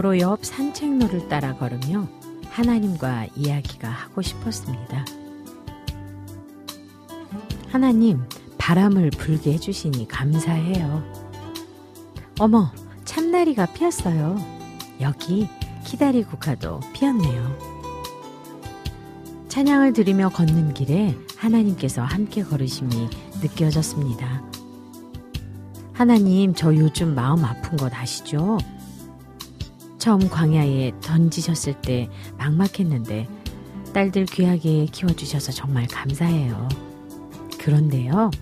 도로 옆 산책로를 따라 걸으며 하나님과 이야기가 하고 싶었습니다. 하나님, 바람을 불게 해주시니 감사해요. 어머, 참나리가 피었어요. 여기 키다리 국화도 피었네요. 찬양을 들으며 걷는 길에 하나님께서 함께 걸으심이 느껴졌습니다. 하나님, 저 요즘 마음 아픈 것 아시죠? 처음 광야에 던지셨을 때 막막했는데 딸들 귀하게 키워주셔서 정말 감사해요. 그런데요,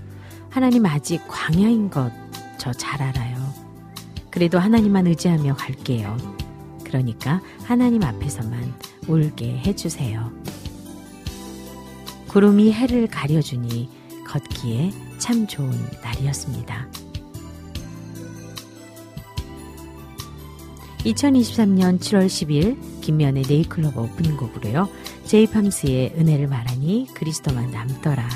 하나님 아직 광야인 것 저 잘 알아요. 그래도 하나님만 의지하며 갈게요. 그러니까 하나님 앞에서만 울게 해주세요. 구름이 해를 가려주니 걷기에 참 좋은 날이었습니다. 2023년 7월 10일 김면의 네이클럽 오프닝 곡으로요. 제이팜스의 은혜를 말하니 그리스도만 남더라.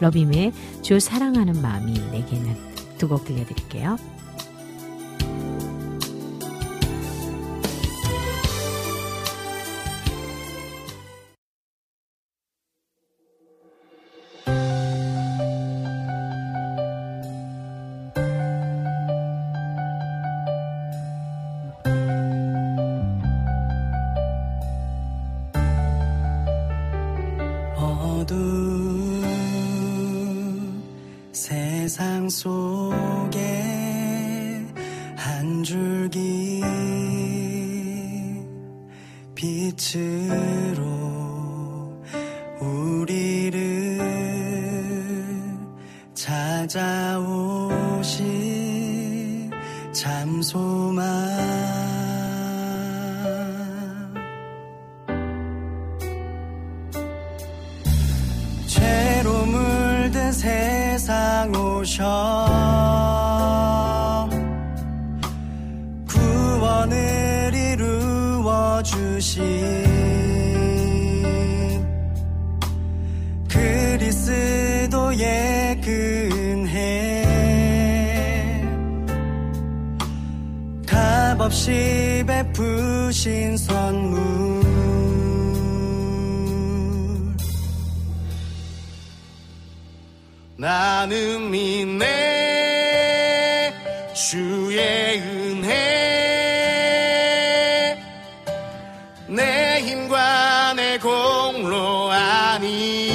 러빔의 주 사랑하는 마음이 내게는 두 곡 들려드릴게요. 나는 믿네 주의 은혜. 내 힘과 내 공로 아니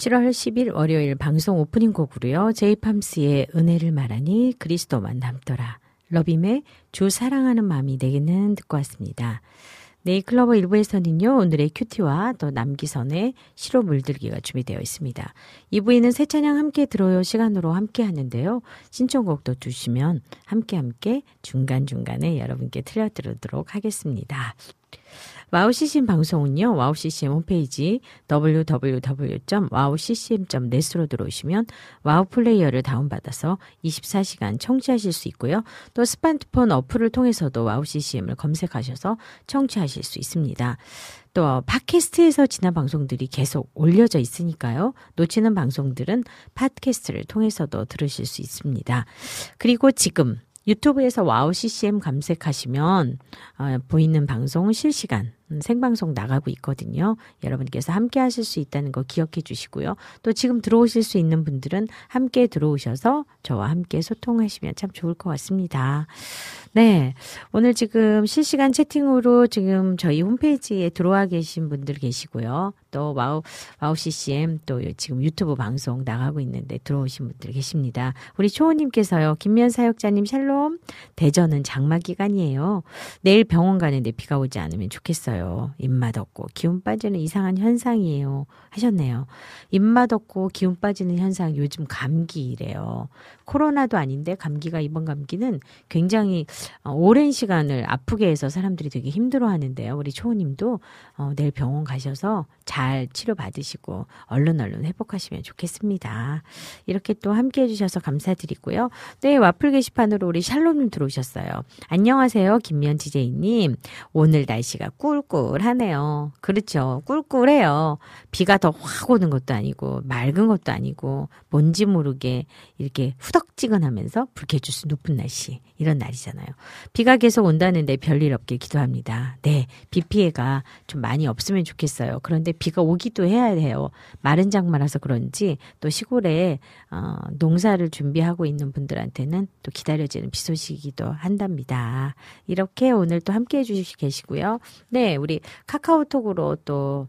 7월 10일 월요일 방송 오프닝 곡으로요. 제이팜스의 은혜를 말하니 그리스도만 남더라. 러빔의 주 사랑하는 마음이 내게는 듣고 왔습니다. 네이클러버 일부에서는요, 오늘의 큐티와 또 남기선의 시로 물들기가 준비되어 있습니다. 2부에는 새 찬양 함께 들어요 시간으로 함께 하는데요. 신청곡도 주시면 함께 함께 중간중간에 여러분께 틀려드리도록 하겠습니다. 와우 CCM 방송은요. 와우 CCM 홈페이지 www.wowccm.net으로 들어오시면 와우 플레이어를 다운받아서 24시간 청취하실 수 있고요. 또 스마트폰 어플을 통해서도 와우 CCM을 검색하셔서 청취하실 수 있습니다. 또 팟캐스트에서 지난 방송들이 계속 올려져 있으니까요. 놓치는 방송들은 팟캐스트를 통해서도 들으실 수 있습니다. 그리고 지금 유튜브에서 WOW CCM 검색하시면 어, 보이는 방송 실시간 음, 생방송 나가고 있거든요. 여러분께서 함께 하실 수 있다는 거 기억해 주시고요. 또 지금 들어오실 수 있는 분들은 함께 들어오셔서 저와 함께 소통하시면 참 좋을 것 같습니다. 네. 오늘 지금 실시간 채팅으로 지금 저희 홈페이지에 들어와 계신 분들 계시고요. 또 WOW, WOW CCM 또 지금 유튜브 방송 나가고 있는데 들어오신 분들 계십니다. 우리 초호님께서요. 김미현 사역자님 샬롬. 대전은 장마 기간이에요. 내일 병원 가는데 비가 오지 않으면 좋겠어요. 입맛 없고 기운 빠지는 이상한 현상이에요. 하셨네요. 입맛 없고 기운 빠지는 현상 요즘 감기래요. 코로나도 아닌데 감기가 이번 감기는 굉장히 어, 오랜 시간을 아프게 해서 사람들이 되게 힘들어 하는데요. 우리 초호님도 어, 내일 병원 가셔서 잘 치료 받으시고 얼른 얼른 회복하시면 좋겠습니다. 이렇게 또 함께 해주셔서 감사드리고요. 네, 와플 게시판으로 우리 샬롬님 들어오셨어요. 안녕하세요. 김면 지제이님. 오늘 날씨가 꿀 꿀하네요. 그렇죠. 꿀꿀해요. 비가 더 확 오는 것도 아니고 맑은 것도 아니고 뭔지 모르게 이렇게 후덕지근하면서 불쾌주스 높은 날씨 이런 날이잖아요. 비가 계속 온다는데 별일 없길 기도합니다. 네, 비 피해가 좀 많이 없으면 좋겠어요. 그런데 비가 오기도 해야 해요. 마른 장마라서 그런지 또 시골에 어, 농사를 준비하고 있는 분들한테는 또 기다려지는 비 소식이기도 한답니다. 이렇게 오늘 또 함께 해 주시 계시고요. 네, 우리 카카오톡으로 또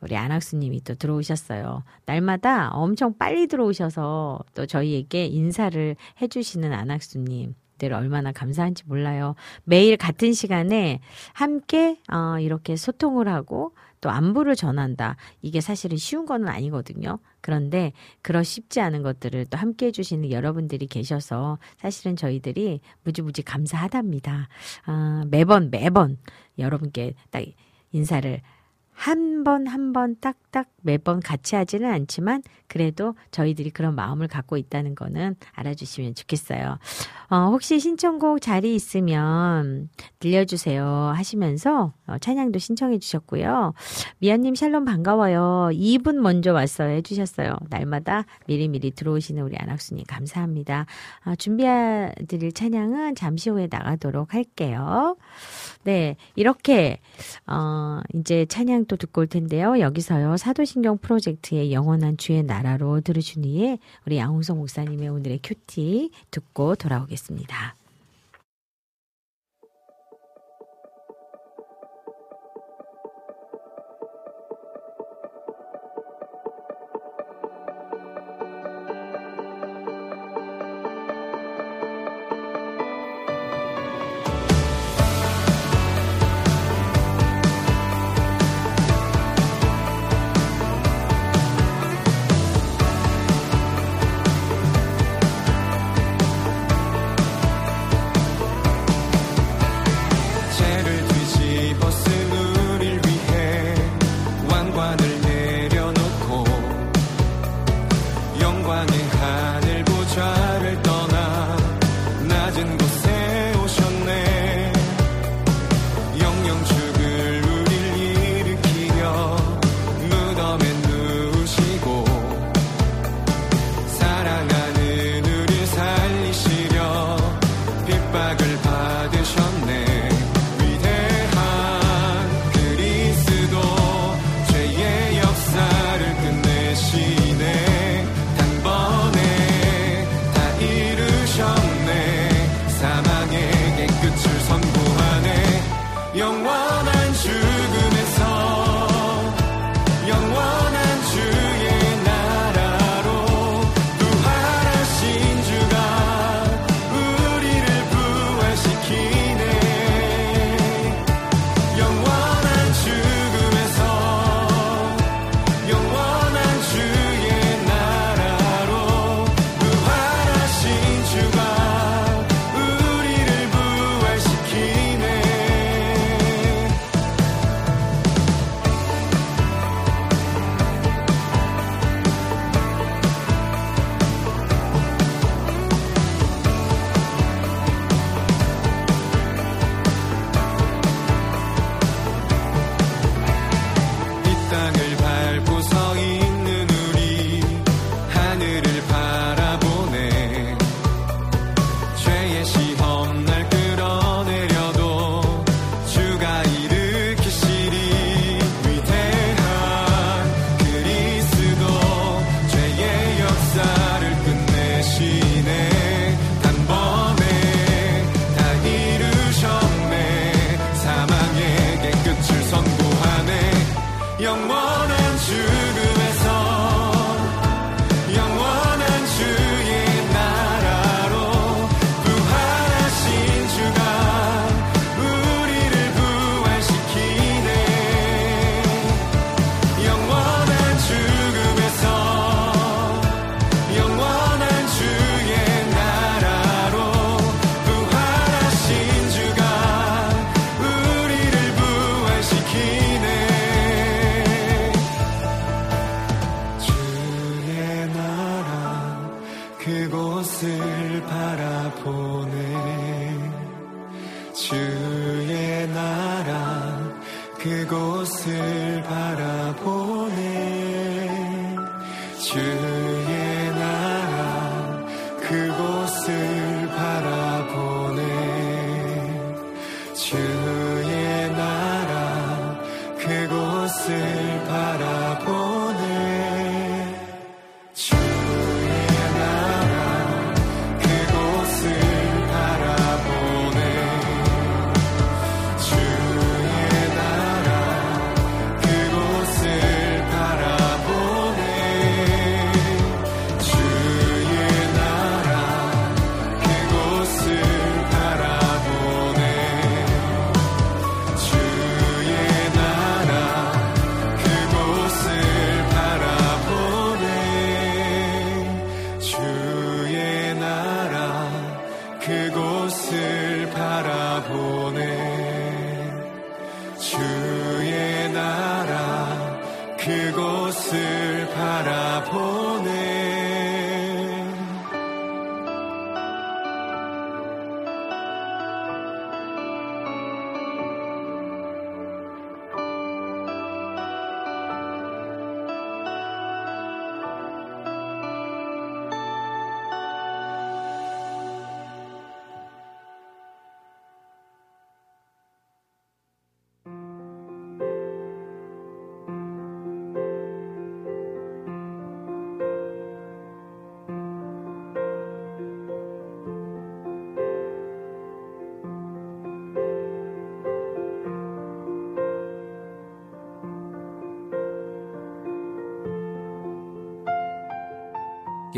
우리 안학수님이 또 들어오셨어요. 날마다 엄청 빨리 들어오셔서 또 저희에게 인사를 해주시는 안학수님. 들 얼마나 감사한지 몰라요. 매일 같은 시간에 함께 어, 이렇게 소통을 하고 또 안부를 전한다. 이게 사실은 쉬운 거는 아니거든요. 그런데 그러 쉽지 않은 것들을 또 함께 해주시는 여러분들이 계셔서 사실은 저희들이 무지무지 감사하답니다. 아, 매번 매번 여러분께 딱 인사를 한 번, 한 번 딱딱 매번 같이 하지는 않지만 그래도 저희들이 그런 마음을 갖고 있다는 거는 알아주시면 좋겠어요. 어, 혹시 신청곡 자리 있으면 들려주세요 하시면서 어, 찬양도 신청해 주셨고요. 미아님 샬롬 반가워요. 2분 먼저 왔어요 해주셨어요. 날마다 미리미리 들어오시는 우리 안학수님 감사합니다. 어, 준비해드릴 찬양은 잠시 후에 나가도록 할게요. 네, 이렇게 어, 이제 찬양 또 듣고 올 텐데요. 여기서요 사도신경 프로젝트의 영원한 주의 나라로 들으시니에 우리 양홍성 목사님의 오늘의 큐티 듣고 돌아오겠습니다.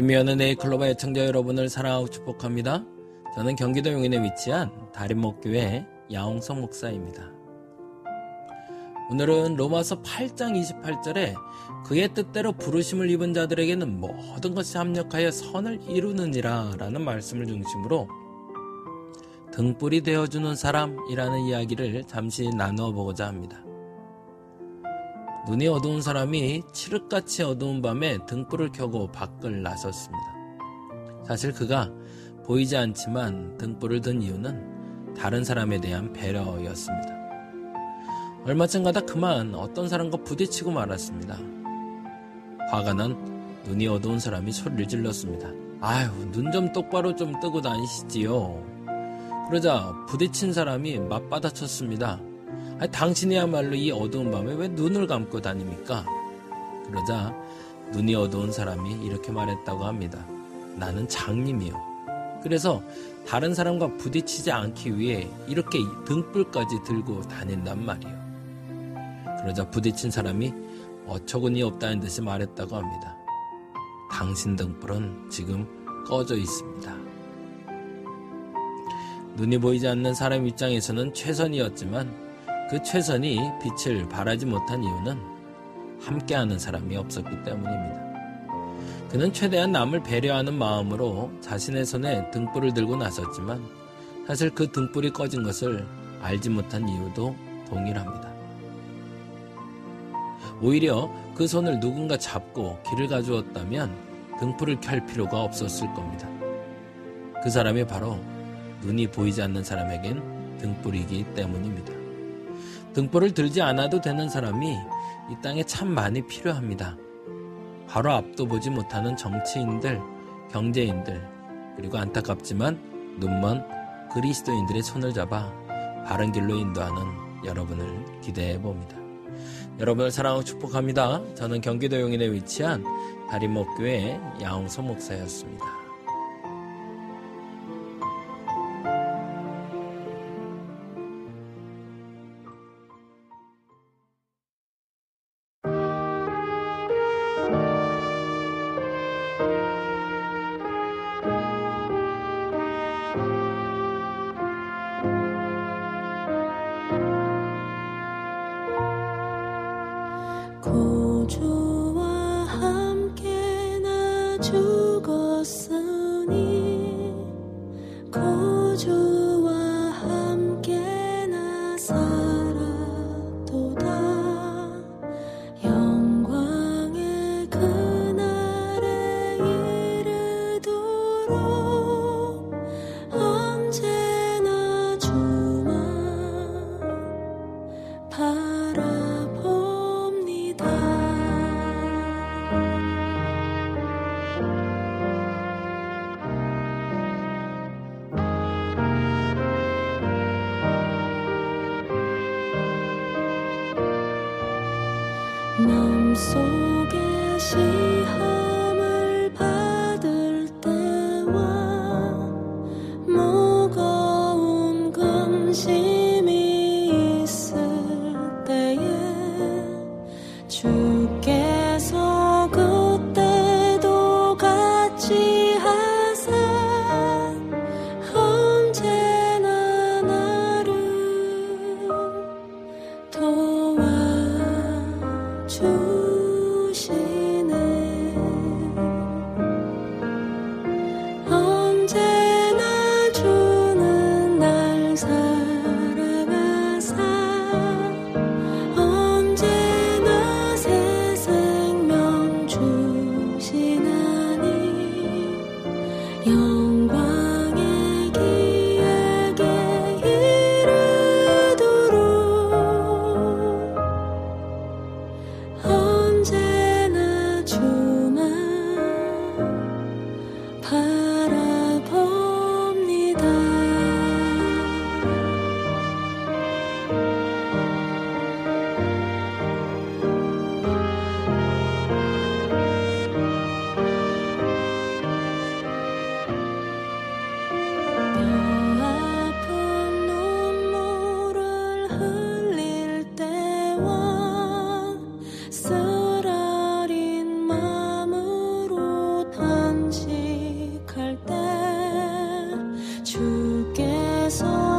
김미연의 네이클로바 애청자 여러분을 사랑하고 축복합니다. 저는 경기도 용인에 위치한 다림목교회 야홍성 목사입니다. 오늘은 로마서 8장 28절에 그의 뜻대로 부르심을 입은 자들에게는 모든 것이 합력하여 선을 이루느니라 라는 말씀을 중심으로 등불이 되어주는 사람이라는 이야기를 잠시 나누어 보고자 합니다. 눈이 어두운 사람이 칠흑같이 어두운 밤에 등불을 켜고 밖을 나섰습니다. 사실 그가 보이지 않지만 등불을 든 이유는 다른 사람에 대한 배려였습니다. 얼마 전 가다 그만 어떤 사람과 부딪히고 말았습니다. 화가 난 눈이 어두운 사람이 소리를 질렀습니다. 아유, 눈 좀 똑바로 좀 뜨고 다니시지요. 그러자 부딪힌 사람이 맞받아쳤습니다. 아니, 당신이야말로 이 어두운 밤에 왜 눈을 감고 다닙니까? 그러자 눈이 어두운 사람이 이렇게 말했다고 합니다. 나는 장님이요. 그래서 다른 사람과 부딪히지 않기 위해 이렇게 등불까지 들고 다닌단 말이에요. 그러자 부딪힌 사람이 어처구니 없다는 듯이 말했다고 합니다. 당신 등불은 지금 꺼져 있습니다. 눈이 보이지 않는 사람 입장에서는 최선이었지만 그 최선이 빛을 발하지 못한 이유는 함께하는 사람이 없었기 때문입니다. 그는 최대한 남을 배려하는 마음으로 자신의 손에 등불을 들고 나섰지만 사실 그 등불이 꺼진 것을 알지 못한 이유도 동일합니다. 오히려 그 손을 누군가 잡고 길을 가주었다면 등불을 켤 필요가 없었을 겁니다. 그 사람이 바로 눈이 보이지 않는 사람에겐 등불이기 때문입니다. 등불을 들지 않아도 되는 사람이 이 땅에 참 많이 필요합니다. 바로 앞도 보지 못하는 정치인들, 경제인들, 그리고 안타깝지만 눈먼 그리스도인들의 손을 잡아 바른 길로 인도하는 여러분을 기대해 봅니다. 여러분을 사랑하고 축복합니다. 저는 경기도 용인에 위치한 다림목교회 야홍소 목사였습니다. 주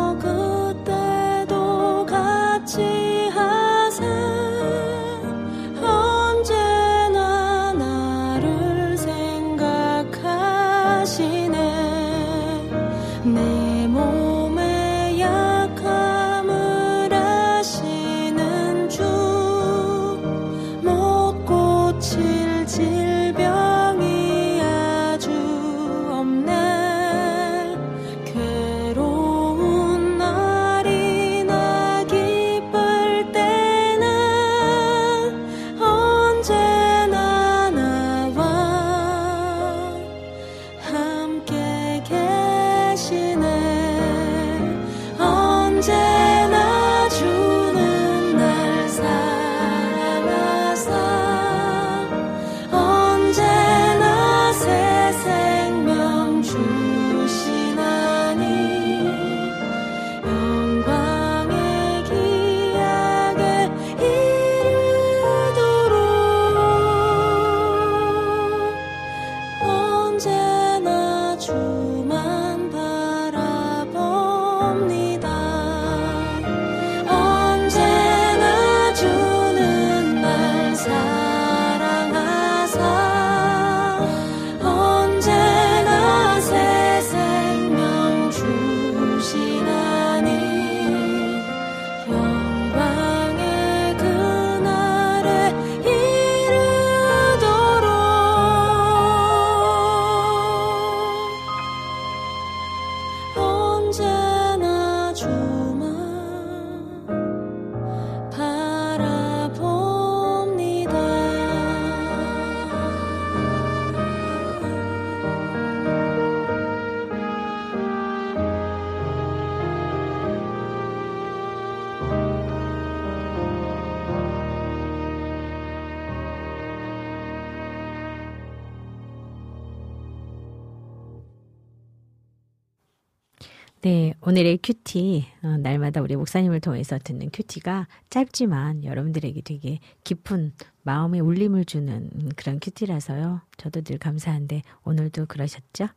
오늘의 QT, 어, 날마다 우리 목사님을 통해서 듣는 QT가 짧지만 여러분들에게 되게 깊은 마음의 울림을 주는 그런 QT라서요. 저도 늘 감사한데 오늘도 그러셨죠?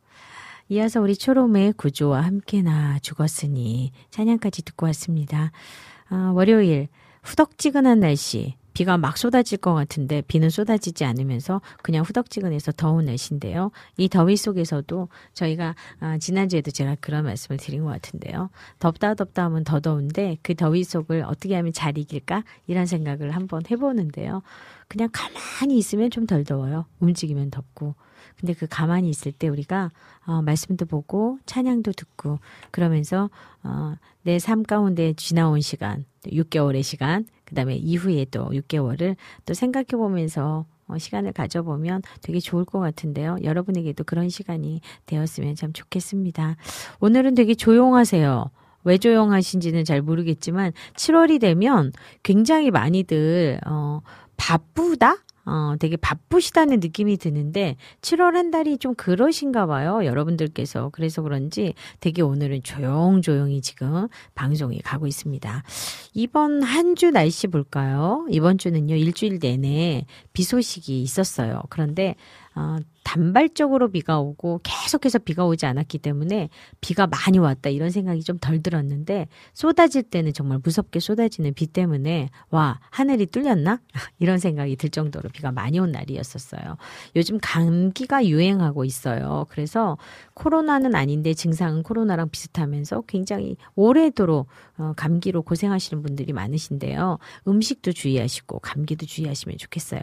이어서 우리 초롬의 구조와 함께 나 죽었으니 찬양까지 듣고 왔습니다. 아, 월요일 후덕지근한 날씨 비가 막 쏟아질 것 같은데 비는 쏟아지지 않으면서 그냥 후덕지근해서 더운 날씨인데요. 이 더위 속에서도 저희가 아, 지난주에도 제가 그런 말씀을 드린 것 같은데요. 덥다 덥다 하면 더 더운데 그 더위 속을 어떻게 하면 잘 이길까 이런 생각을 한번 해보는데요. 그냥 가만히 있으면 좀 덜 더워요. 움직이면 덥고. 근데 그 가만히 있을 때 우리가 어, 말씀도 보고 찬양도 듣고 그러면서 어, 내 삶 가운데 지나온 시간, 6개월의 시간, 그 다음에 이후에 또 6개월을 또 생각해 보면서 어, 시간을 가져보면 되게 좋을 것 같은데요. 여러분에게도 그런 시간이 되었으면 참 좋겠습니다. 오늘은 되게 조용하세요. 왜 조용하신지는 잘 모르겠지만 7월이 되면 굉장히 많이들 어, 바쁘다? 어, 되게 바쁘시다는 느낌이 드는데 7월 한 달이 좀 그러신가 봐요. 여러분들께서. 그래서 그런지 되게 오늘은 조용조용히 지금 방송이 가고 있습니다. 이번 한 주 날씨 볼까요? 이번 주는요, 일주일 내내 비 소식이 있었어요. 그런데, 어, 단발적으로 비가 오고 계속해서 비가 오지 않았기 때문에 비가 많이 왔다 이런 생각이 좀 덜 들었는데 쏟아질 때는 정말 무섭게 쏟아지는 비 때문에 와 하늘이 뚫렸나 이런 생각이 들 정도로 비가 많이 온 날이었었어요. 요즘 감기가 유행하고 있어요. 그래서 코로나는 아닌데 증상은 코로나랑 비슷하면서 굉장히 오래도록 어, 감기로 고생하시는 분들이 많으신데요. 음식도 주의하시고 감기도 주의하시면 좋겠어요.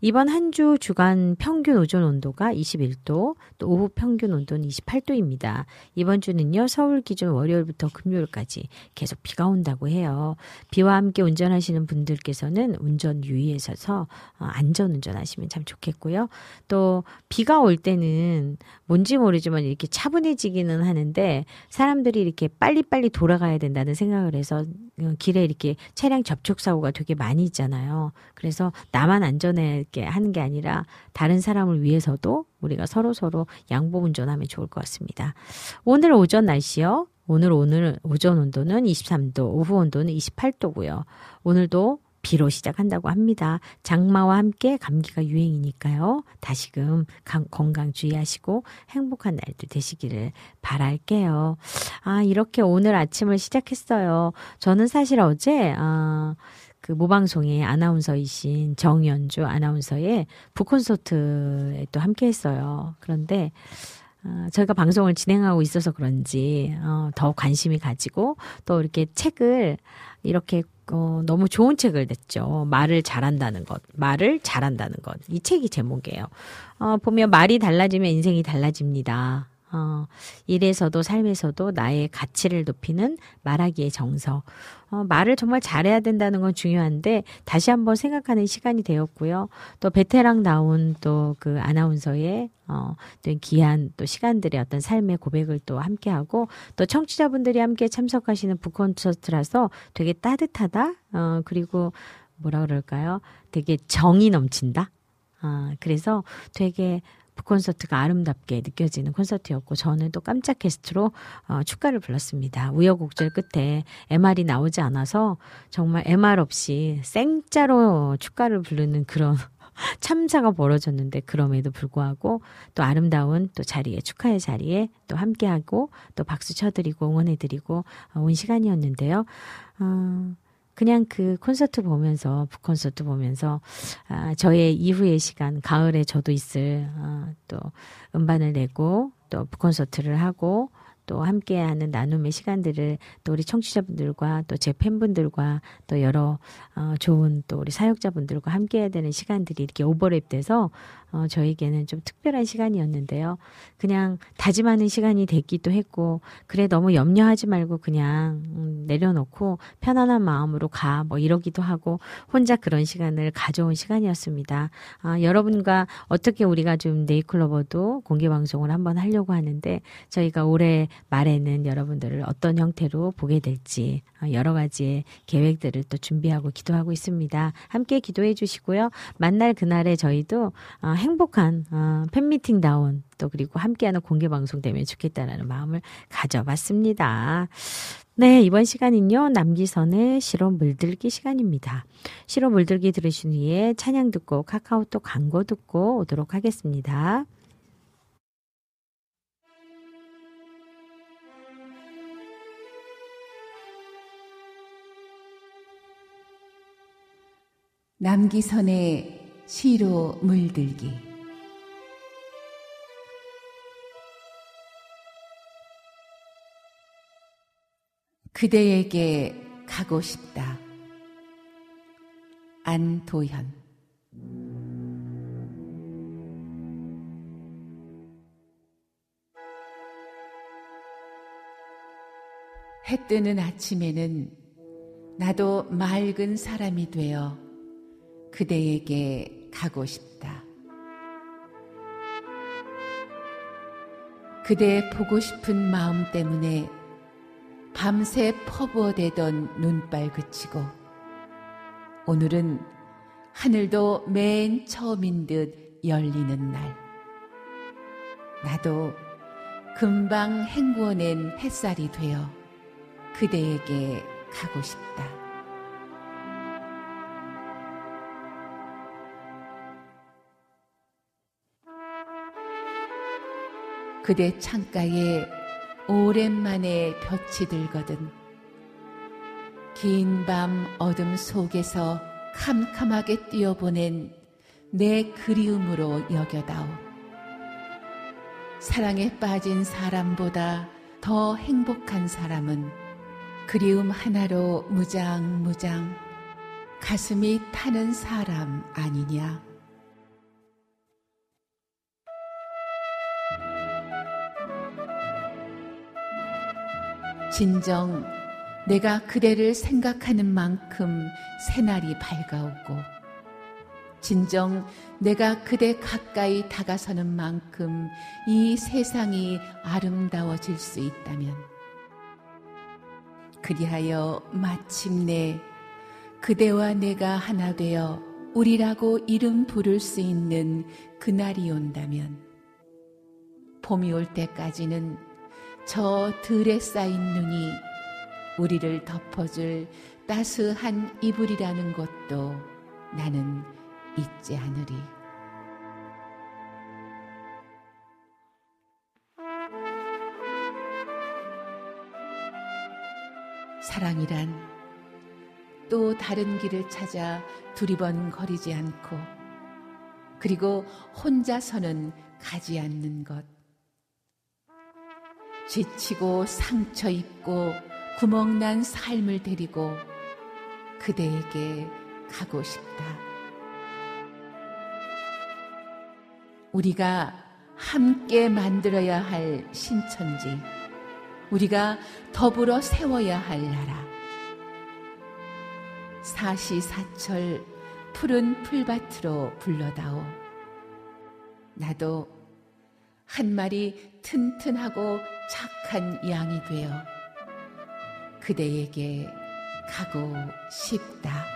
이번 한 주 주간 평균 오존 온도가 온도가 21도, 또 오후 평균 온도는 28도입니다. 이번 주는요, 서울 기준 월요일부터 금요일까지 계속 비가 온다고 해요. 비와 함께 운전하시는 분들께서는 운전 유의하셔서 어, 안전 운전하시면 참 좋겠고요. 또 비가 올 때는 뭔지 모르지만 이렇게 차분해지기는 하는데 사람들이 이렇게 빨리빨리 돌아가야 된다는 생각을 해서 어, 길에 이렇게 차량 접촉 사고가 되게 많이 있잖아요. 그래서 나만 안전하게 하는 게 아니라 다른 사람을 위해서도 우리가 서로 서로 양보 운전하면 좋을 것 같습니다. 오늘 오전 날씨요. 오늘 오늘 오전 온도는 23도, 오후 온도는 28도고요. 오늘도 비로 시작한다고 합니다. 장마와 함께 감기가 유행이니까요. 다시금 건강 주의하시고 행복한 날도 되시기를 바랄게요. 아, 이렇게 오늘 아침을 시작했어요. 저는 사실 어제, 아, 그 모방송의 아나운서이신 정연주 아나운서의 북콘서트에 또 함께 했어요. 그런데, 어, 저희가 방송을 진행하고 있어서 그런지 어, 더 관심이 가지고 또 이렇게 책을 이렇게 어, 너무 좋은 책을 냈죠. 말을 잘한다는 것. 말을 잘한다는 것. 이 책이 제목이에요. 어, 보면 말이 달라지면 인생이 달라집니다. 어, 일에서도 삶에서도 나의 가치를 높이는 말하기의 정서. 어, 말을 정말 잘해야 된다는 건 중요한데 다시 한번 생각하는 시간이 되었고요. 또 베테랑다운 또 그 아나운서의 어, 또 귀한 또 시간들의 어떤 삶의 고백을 또 함께 하고 또 청취자분들이 함께 참석하시는 북콘서트라서 되게 따뜻하다. 어, 그리고 뭐라 그럴까요? 되게 정이 넘친다. 아, 그래서 되게 콘서트가 아름답게 느껴지는 콘서트였고 저는 또 깜짝 게스트로 어, 축가를 불렀습니다. 우여곡절 끝에 MR이 나오지 않아서 정말 MR 없이 생짜로 축가를 부르는 그런 참사가 벌어졌는데 그럼에도 불구하고 또 아름다운 또 자리에 축하의 자리에 또 함께하고 또 박수 쳐드리고 응원해드리고 어, 온 시간이었는데요. 어, 그냥 그 콘서트 보면서 북콘서트 보면서 아, 저의 이후의 시간 가을에 저도 있을 아, 또 음반을 내고 또 북콘서트를 하고 또 함께하는 나눔의 시간들을 또 우리 청취자분들과 또 제 팬분들과 또 여러 어, 좋은 또 우리 사역자분들과 함께해야 되는 시간들이 이렇게 오버랩돼서 어, 저에게는 좀 특별한 시간이었는데요. 그냥 다짐하는 시간이 됐기도 했고, 그래, 너무 염려하지 말고 그냥 음, 내려놓고 편안한 마음으로 가, 뭐 이러기도 하고, 혼자 그런 시간을 가져온 시간이었습니다. 아, 여러분과 어떻게 우리가 좀 네이클로버도 공개방송을 한번 하려고 하는데, 저희가 올해 말에는 여러분들을 어떤 형태로 보게 될지, 어, 여러 가지의 계획들을 또 준비하고 기도하고 있습니다. 함께 기도해 주시고요. 만날 그날에 저희도 어, 행복한 어, 팬미팅 다운 또 그리고 함께하는 공개 방송 되면 좋겠다라는 마음을 가져봤습니다. 네, 이번 시간은요, 남기선의 실로 물들기 시간입니다. 실로 물들기 들으신 후에 찬양 듣고 카카오톡 광고 듣고 오도록 하겠습니다. 남기선의 시로 물들기 그대에게 가고 싶다. 안도현 해 뜨는 아침에는 나도 맑은 사람이 되어 그대에게 가고 싶다. 그대 보고 싶은 마음 때문에 밤새 퍼부어대던 눈발 그치고 오늘은 하늘도 맨 처음인 듯 열리는 날. 나도 금방 행구어낸 햇살이 되어 그대에게 가고 싶다. 그대 창가에 오랜만에 볕이 들거든. 긴 밤 어둠 속에서 캄캄하게 뛰어보낸 내 그리움으로 여겨다오. 사랑에 빠진 사람보다 더 행복한 사람은 그리움 하나로 무장무장 가슴이 타는 사람 아니냐. 진정 내가 그대를 생각하는 만큼 새날이 밝아오고 진정 내가 그대 가까이 다가서는 만큼 이 세상이 아름다워질 수 있다면 그리하여 마침내 그대와 내가 하나 되어 우리라고 이름 부를 수 있는 그날이 온다면 봄이 올 때까지는 저 들에 쌓인 눈이 우리를 덮어줄 따스한 이불이라는 것도 나는 잊지 않으리. 사랑이란 또 다른 길을 찾아 두리번거리지 않고 그리고 혼자서는 가지 않는 것. 지치고 상처 입고 구멍난 삶을 데리고 그대에게 가고 싶다. 우리가 함께 만들어야 할 신천지, 우리가 더불어 세워야 할 나라. 사시사철 푸른 풀밭으로 불러다오. 나도 한 마리 튼튼하고 착한 양이 되어 그대에게 가고 싶다.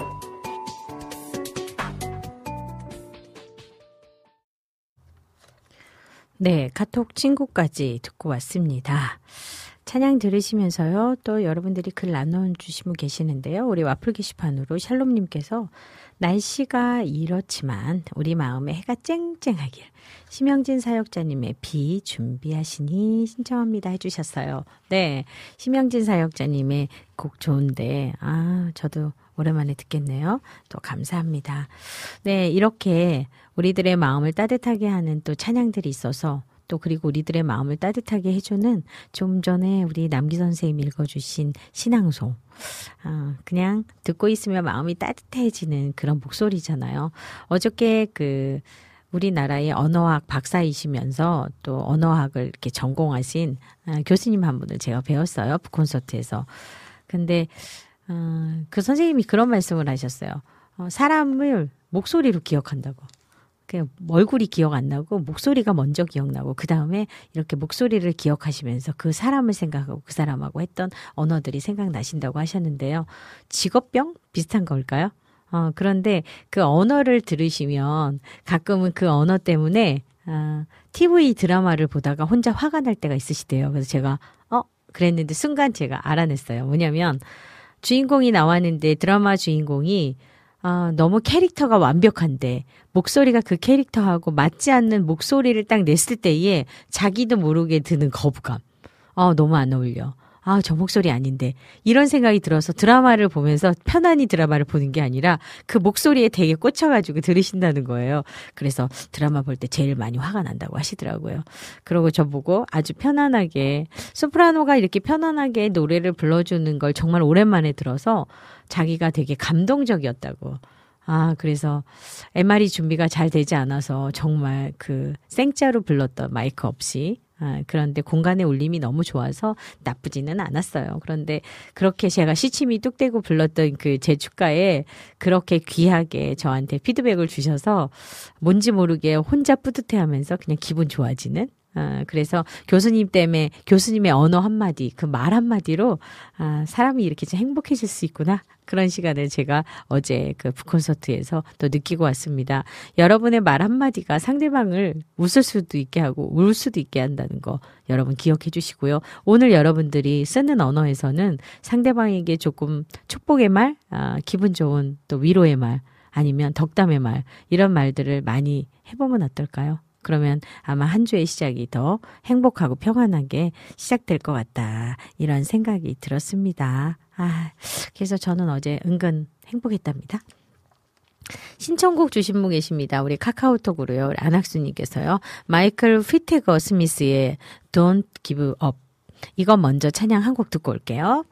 네, 카톡 친구까지 듣고 왔습니다. 찬양 들으시면서요, 또 여러분들이 글 나눠주시고 계시는데요. 우리 와플 게시판으로 샬롬님께서 날씨가 이렇지만 우리 마음에 해가 쨍쨍하길 심영진 사역자님의 비 준비하시니 신청합니다 해주셨어요. 네, 심영진 사역자님의 곡 좋은데 아 저도 오랜만에 듣겠네요. 또 감사합니다. 네, 이렇게 우리들의 마음을 따뜻하게 하는 또 찬양들이 있어서 또 그리고 우리들의 마음을 따뜻하게 해주는 좀 전에 우리 남기 선생님 읽어주신 신앙송. 아, 그냥 듣고 있으면 마음이 따뜻해지는 그런 목소리잖아요. 어저께 그 우리나라의 언어학 박사이시면서 또 언어학을 이렇게 전공하신 아, 교수님 한 분을 제가 배웠어요. 콘서트에서. 근데 어, 그 선생님이 그런 말씀을 하셨어요. 어, 사람을 목소리로 기억한다고. 그 얼굴이 기억 안 나고 목소리가 먼저 기억나고 그 다음에 이렇게 목소리를 기억하시면서 그 사람을 생각하고 그 사람하고 했던 언어들이 생각나신다고 하셨는데요. 직업병 비슷한 걸까요? 어, 그런데 그 언어를 들으시면 가끔은 그 언어 때문에 아, TV 드라마를 보다가 혼자 화가 날 때가 있으시대요. 그래서 제가 어 그랬는데 순간 제가 알아냈어요. 뭐냐면 주인공이 나왔는데 드라마 주인공이 아, 너무 캐릭터가 완벽한데 목소리가 그 캐릭터하고 맞지 않는 목소리를 딱 냈을 때에 자기도 모르게 드는 거부감. 아, 너무 안 어울려. 아, 저 목소리 아닌데. 이런 생각이 들어서 드라마를 보면서 편안히 드라마를 보는 게 아니라 그 목소리에 되게 꽂혀가지고 들으신다는 거예요. 그래서 드라마 볼 때 제일 많이 화가 난다고 하시더라고요. 그러고 저보고 아주 편안하게, 소프라노가 이렇게 편안하게 노래를 불러주는 걸 정말 오랜만에 들어서 자기가 되게 감동적이었다고. 아, 그래서 MR이 준비가 잘 되지 않아서 정말 그 생짜로 불렀던 마이크 없이 아, 그런데 공간의 울림이 너무 좋아서 나쁘지는 않았어요. 그런데 그렇게 제가 시침이 뚝대고 불렀던 그 제 축가에 그렇게 귀하게 저한테 피드백을 주셔서 뭔지 모르게 혼자 뿌듯해 하면서 그냥 기분 좋아지는 아, 그래서 교수님 때문에 교수님의 언어 한마디, 그 말 한마디로, 아, 사람이 이렇게 좀 행복해질 수 있구나. 그런 시간을 제가 어제 그 북콘서트에서 또 느끼고 왔습니다. 여러분의 말 한마디가 상대방을 웃을 수도 있게 하고 울 수도 있게 한다는 거 여러분 기억해 주시고요. 오늘 여러분들이 쓰는 언어에서는 상대방에게 조금 축복의 말, 아, 기분 좋은 또 위로의 말, 아니면 덕담의 말, 이런 말들을 많이 해보면 어떨까요? 그러면 아마 한 주의 시작이 더 행복하고 평안하게 시작될 것 같다. 이런 생각이 들었습니다. 아, 그래서 저는 어제 은근 행복했답니다. 신청곡 주신 분 계십니다. 우리 카카오톡으로요. 안학수님께서요. 마이클 피테거 스미스의 Don't Give Up. 이거 먼저 찬양 한 곡 듣고 올게요.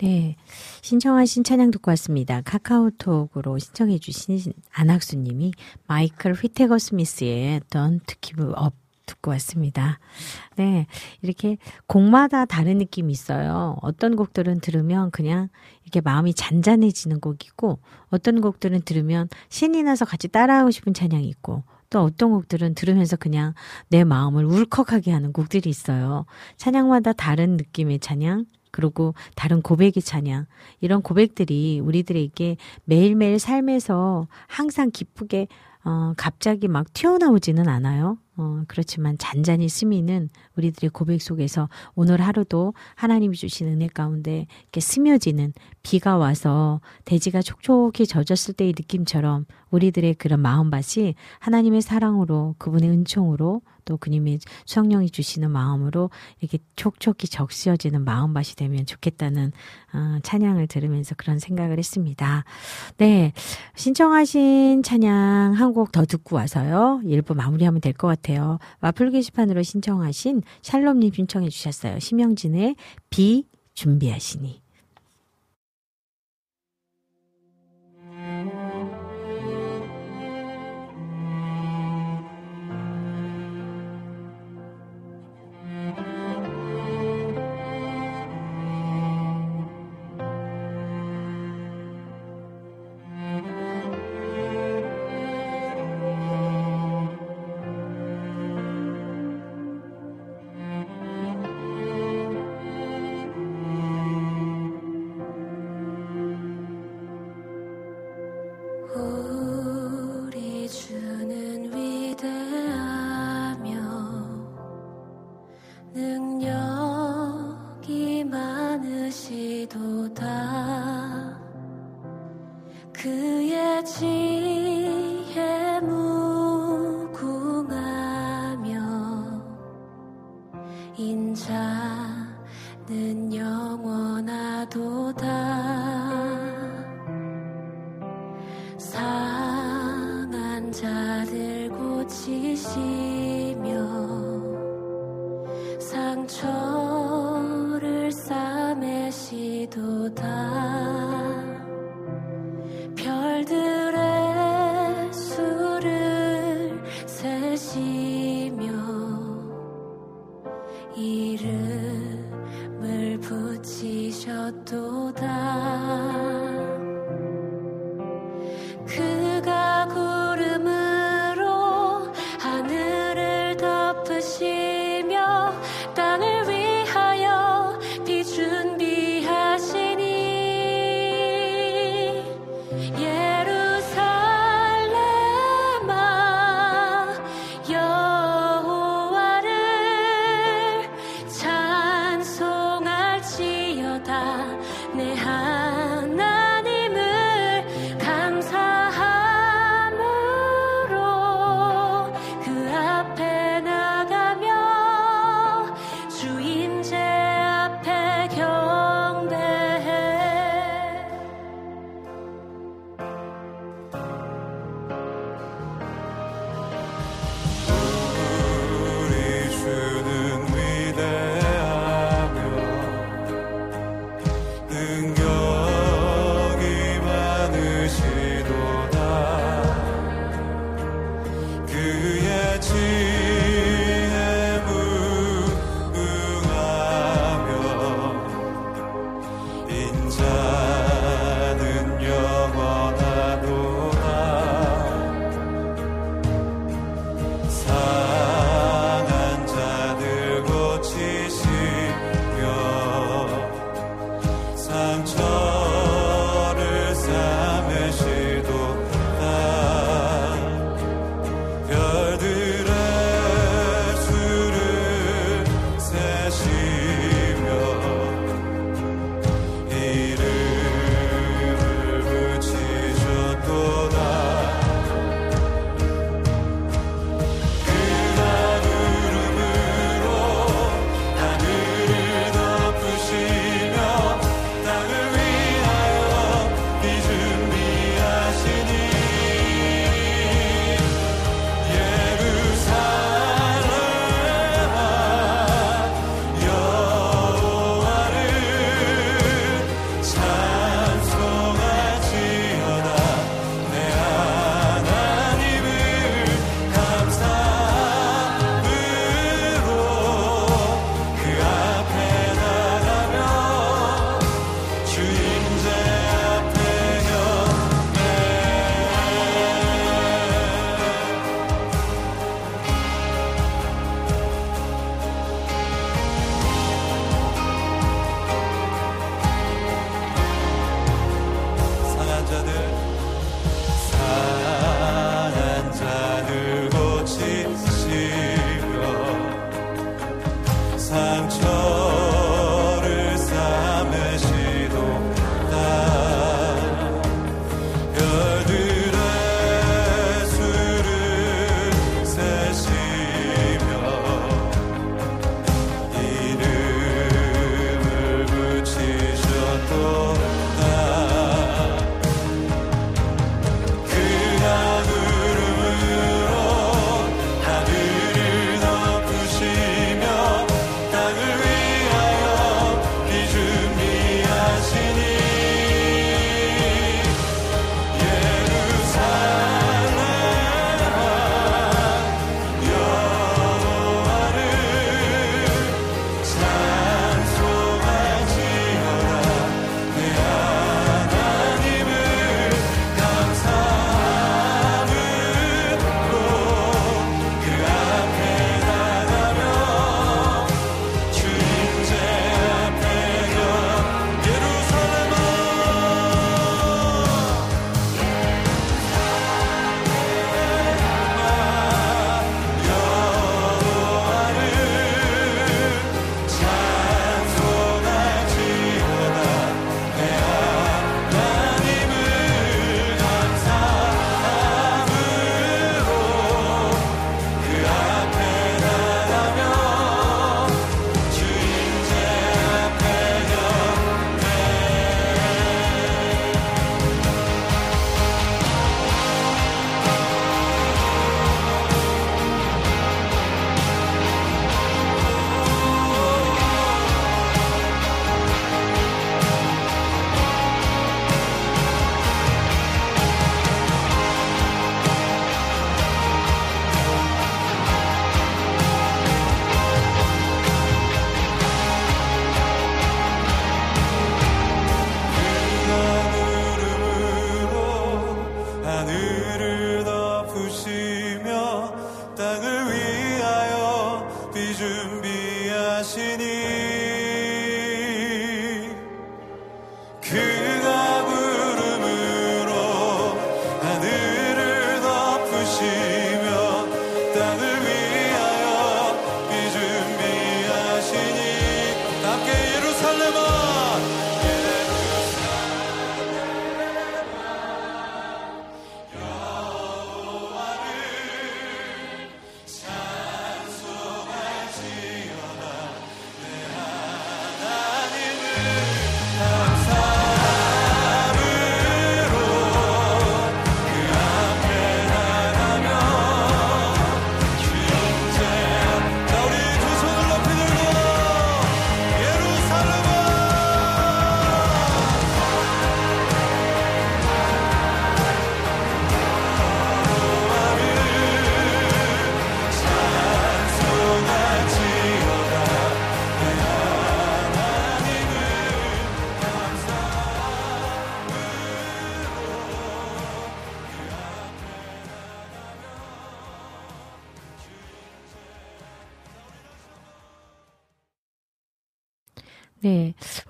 네. 신청하신 찬양 듣고 왔습니다. 카카오톡으로 신청해 주신 안학수 님이 마이클 휘테거 스미스의 Don't Give Up 듣고 왔습니다. 네. 이렇게 곡마다 다른 느낌이 있어요. 어떤 곡들은 들으면 그냥 이렇게 마음이 잔잔해지는 곡이고 어떤 곡들은 들으면 신이 나서 같이 따라하고 싶은 찬양이 있고 또 어떤 곡들은 들으면서 그냥 내 마음을 울컥하게 하는 곡들이 있어요. 찬양마다 다른 느낌의 찬양, 그리고 다른 고백의 찬양 이런 고백들이 우리들에게 매일매일 삶에서 항상 기쁘게 어, 갑자기 막 튀어나오지는 않아요. 어, 그렇지만 잔잔히 스미는 우리들의 고백 속에서 오늘 하루도 하나님이 주신 은혜 가운데 이렇게 스며지는 비가 와서 대지가 촉촉히 젖었을 때의 느낌처럼 우리들의 그런 마음밭이 하나님의 사랑으로 그분의 은총으로 또 그님의 수영령이 주시는 마음으로 이렇게 촉촉히 적시어지는 마음밭이 되면 좋겠다는 어, 찬양을 들으면서 그런 생각을 했습니다. 네. 신청하신 찬양 한 곡 더 듣고 와서요. 일부 마무리하면 될 것 같아요. 와플 게시판으로 신청하신 샬롬님 신청해 주셨어요. 심영진의 비 준비하시니.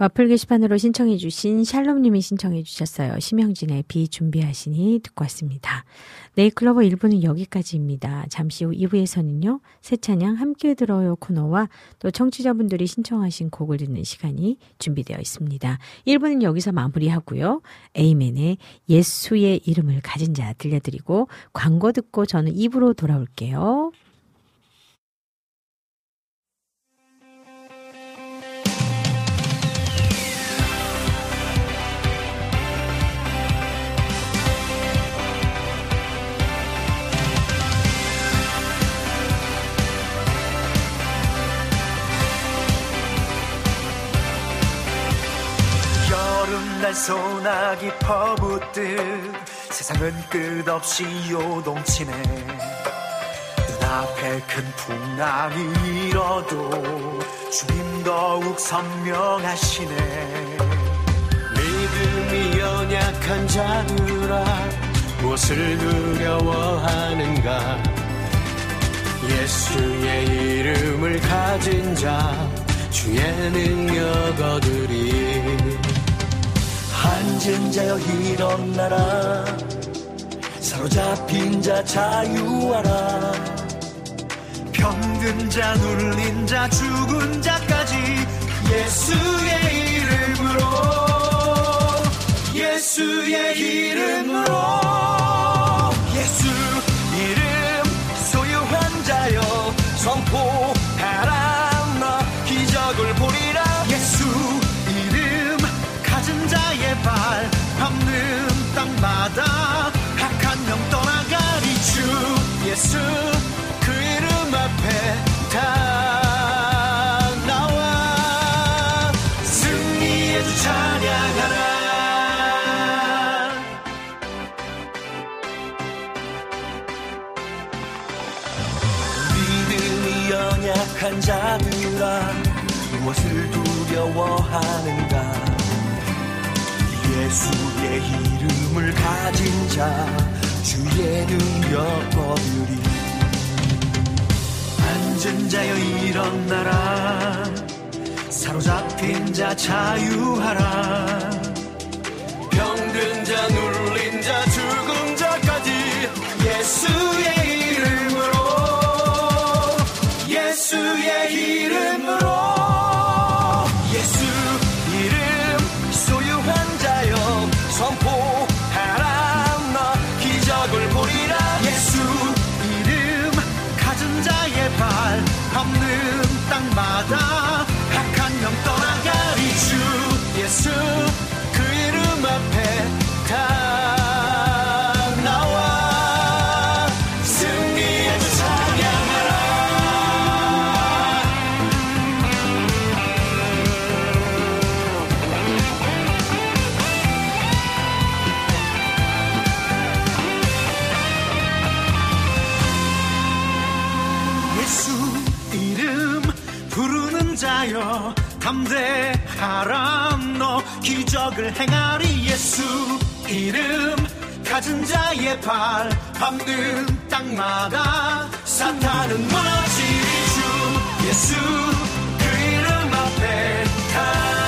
와플 게시판으로 신청해 주신 샬롬님이 신청해 주셨어요. 심영진의 비 준비하시니 듣고 왔습니다. 네이클로버 1부는 여기까지입니다. 잠시 후 2부에서는요, 새 찬양 함께 들어요 코너와 또 청취자분들이 신청하신 곡을 듣는 시간이 준비되어 있습니다. 1부는 여기서 마무리하고요. 에이맨의 예수의 이름을 가진 자 들려드리고 광고 듣고 저는 2부로 돌아올게요. 날 소나기 퍼붓듯 세상은 끝없이 요동치네. 눈앞에 큰 풍랑이 일어도 주님 더욱 선명하시네. 믿음이 연약한 자들아 무엇을 두려워하는가? 예수의 이름을 가진 자 주의 능력 얻으리 앉은 자여 일어나라. 사로잡힌 자 자유하라. 병든 자 눌린 자 죽은 자까지 예수의 이름으로 예수의 이름으로 이름을 가진 자 주의 능력 얻으리 앉은 자여 일어나라 사로잡힌 자 자유하라. 병든 자 눌린 자 죽은 자까지 예수의 담대하라 너 기적을 행하리 예수. 이름 가진 자의 발 밟는 땅마다 사탄은 무너지리 주 예수 그 이름 앞에 다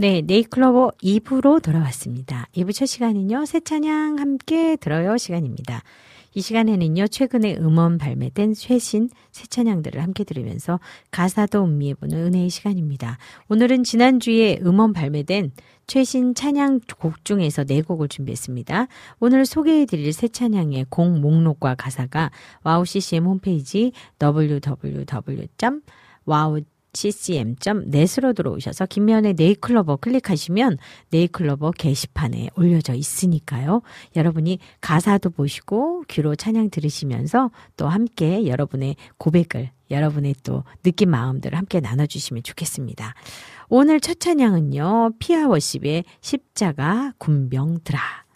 네, 네잎클로버 2부로 돌아왔습니다. 2부 첫 시간은요, 새 찬양 함께 들어요 시간입니다. 이 시간에는요, 최근에 음원 발매된 최신 새 찬양들을 함께 들으면서 가사도 음미해보는 은혜의 시간입니다. 오늘은 지난주에 음원 발매된 최신 찬양 곡 중에서 네 곡을 준비했습니다. 오늘 소개해드릴 새 찬양의 곡 목록과 가사가 WOW CCM 홈페이지 www.wow ccm.net으로 들어오셔서 김면의 네이클로버 클릭하시면 네이클로버 게시판에 올려져 있으니까요. 여러분이 가사도 보시고 귀로 찬양 들으시면서 또 함께 여러분의 고백을 여러분의 또 느낀 마음들을 함께 나눠주시면 좋겠습니다. 오늘 첫 찬양은요. 피아워십의 십자가 군병들아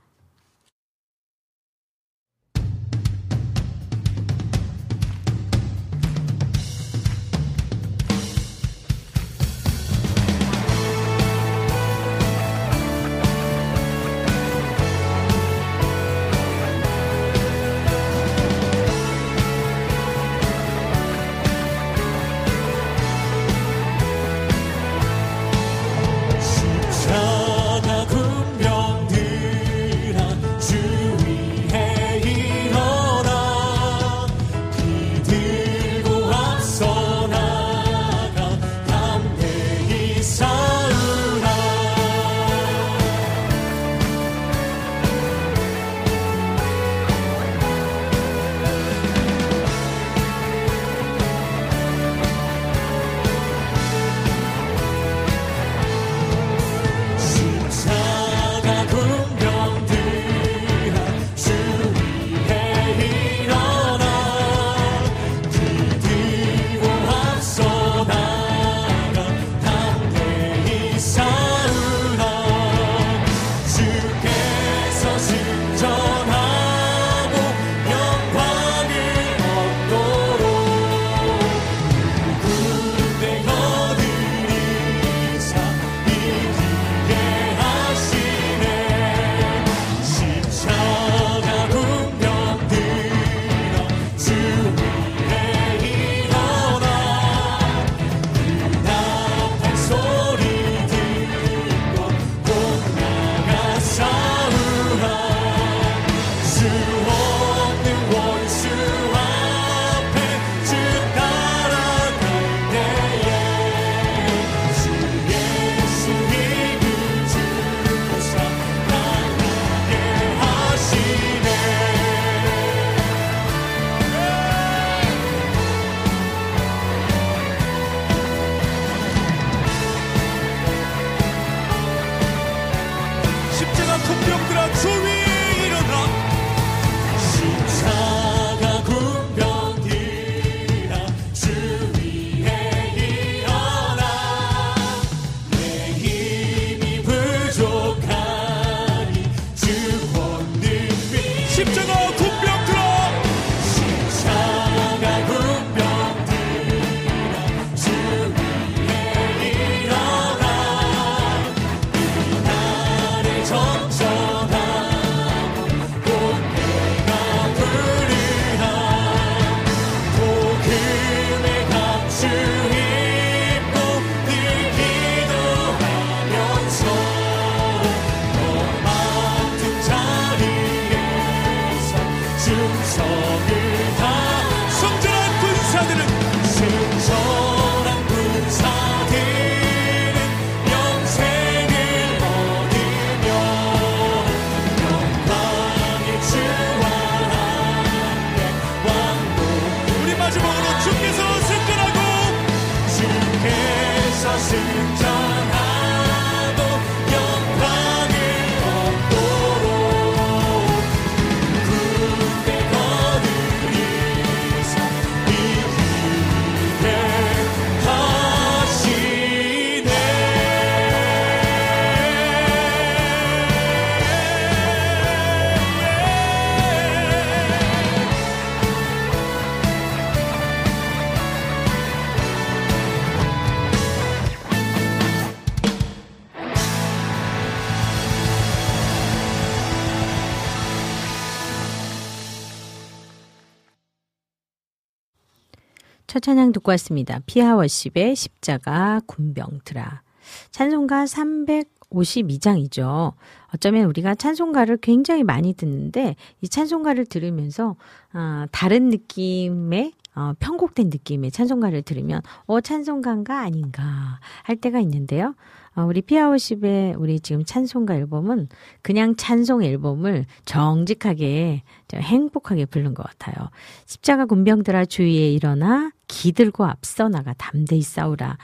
첫 찬양 듣고 왔습니다. 피아워십의 십자가 군병들아. 찬송가 352장이죠. 어쩌면 우리가 찬송가를 굉장히 많이 듣는데 이 찬송가를 들으면서 어, 다른 느낌의 어, 편곡된 느낌의 찬송가를 들으면 어 찬송가인가 아닌가 할 때가 있는데요. 어, 우리 피아오십의 우리 지금 찬송가 앨범은 그냥 찬송 앨범을 정직하게 행복하게 부른 것 같아요. 십자가 군병들아 주위에 일어나 기들고 앞서 나가 담대히 싸우라.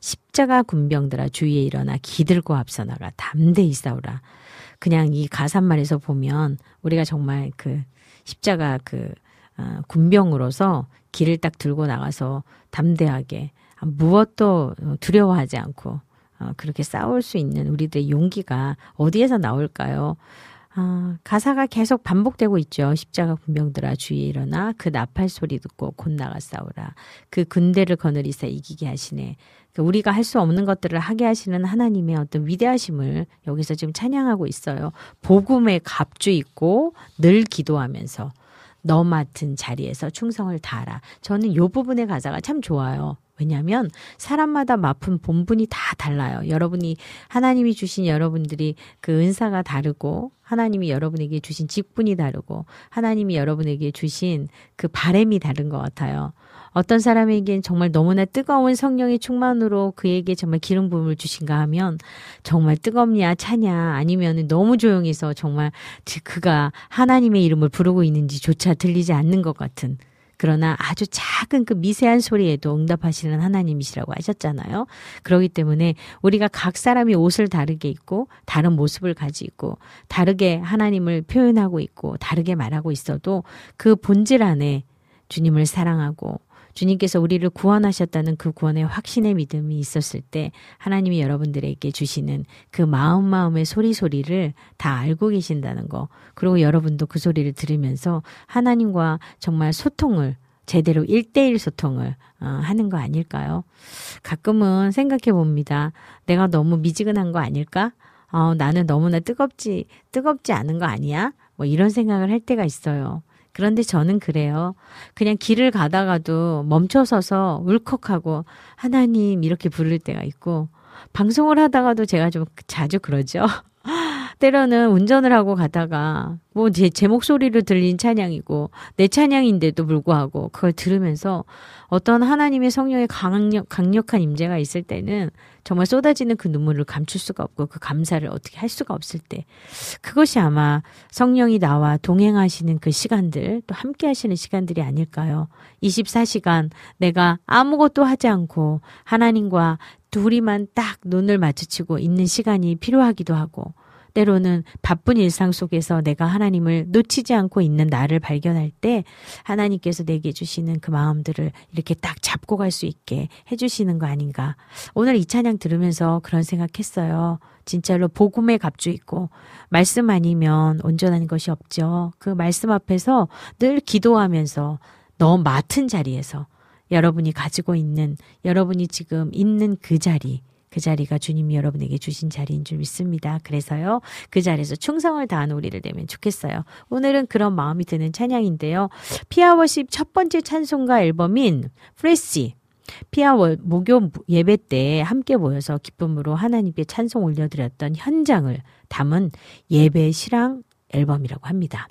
십자가 군병들아 주위에 일어나 기들고 앞서 나가 담대히 싸우라. 그냥 이 가사말에서 보면 우리가 정말 그 십자가 그 어, 군병으로서 길을 딱 들고 나가서 담대하게 무엇도 두려워하지 않고 어, 그렇게 싸울 수 있는 우리들의 용기가 어디에서 나올까요? 아, 가사가 계속 반복되고 있죠. 십자가 군병들아 주위에 일어나 그 나팔 소리 듣고 곧 나가 싸우라. 그 군대를 거느리사 이기게 하시네. 그 우리가 할 수 없는 것들을 하게 하시는 하나님의 어떤 위대하심을 여기서 지금 찬양하고 있어요. 복음의 갑주 있고 늘 기도하면서 너 맡은 자리에서 충성을 다하라. 저는 요 부분의 가사가 참 좋아요. 왜냐하면 사람마다 맡은 본분이 다 달라요. 여러분이 하나님이 주신 여러분들이 그 은사가 다르고 하나님이 여러분에게 주신 직분이 다르고 하나님이 여러분에게 주신 그 바램이 다른 것 같아요. 어떤 사람에겐 정말 너무나 뜨거운 성령의 충만으로 그에게 정말 기름 부음을 주신가 하면 정말 뜨겁냐 차냐 아니면 너무 조용해서 정말 그가 하나님의 이름을 부르고 있는지조차 들리지 않는 것 같은 그러나 아주 작은 그 미세한 소리에도 응답하시는 하나님이시라고 하셨잖아요. 그렇기 때문에 우리가 각 사람이 옷을 다르게 입고 다른 모습을 가지고 다르게 하나님을 표현하고 있고 다르게 말하고 있어도 그 본질 안에 주님을 사랑하고 주님께서 우리를 구원하셨다는 그 구원의 확신의 믿음이 있었을 때 하나님이 여러분들에게 주시는 그 마음 마음의 소리 소리를 다 알고 계신다는 거. 그리고 여러분도 그 소리를 들으면서 하나님과 정말 소통을 제대로 일대일 소통을 어, 하는 거 아닐까요? 가끔은 생각해 봅니다. 내가 너무 미지근한 거 아닐까? 어, 나는 너무나 뜨겁지, 뜨겁지 않은 거 아니야? 뭐 이런 생각을 할 때가 있어요. 그런데 저는 그래요. 그냥 길을 가다가도 멈춰서서 울컥하고 하나님 이렇게 부를 때가 있고 방송을 하다가도 제가 좀 자주 그러죠. 때로는 운전을 하고 가다가 뭐 제 제 목소리로 들린 찬양이고 내 찬양인데도 불구하고 그걸 들으면서 어떤 하나님의 성령의 강력 강력한 임재가 있을 때는 정말 쏟아지는 그 눈물을 감출 수가 없고 그 감사를 어떻게 할 수가 없을 때 그것이 아마 성령이 나와 동행하시는 그 시간들 또 함께 하시는 시간들이 아닐까요? 24시간 내가 아무것도 하지 않고 하나님과 둘이만 딱 눈을 마주치고 있는 시간이 필요하기도 하고 때로는 바쁜 일상 속에서 내가 하나님을 놓치지 않고 있는 나를 발견할 때 하나님께서 내게 주시는 그 마음들을 이렇게 딱 잡고 갈 수 있게 해주시는 거 아닌가. 오늘 이 찬양 들으면서 그런 생각했어요. 진짜로 복음의 값주 있고 말씀 아니면 온전한 것이 없죠. 그 말씀 앞에서 늘 기도하면서 너 맡은 자리에서 여러분이 가지고 있는 여러분이 지금 있는 그 자리 그 자리가 주님이 여러분에게 주신 자리인 줄 믿습니다. 그래서요, 그 자리에서 충성을 다하는 우리들 되면 좋겠어요. 오늘은 그런 마음이 드는 찬양인데요. 피아 worship 첫 번째 찬송가 앨범인 Fresh, 피아워 목요 예배 때 함께 모여서 기쁨으로 하나님께 찬송 올려드렸던 현장을 담은 예배 실황 앨범이라고 합니다.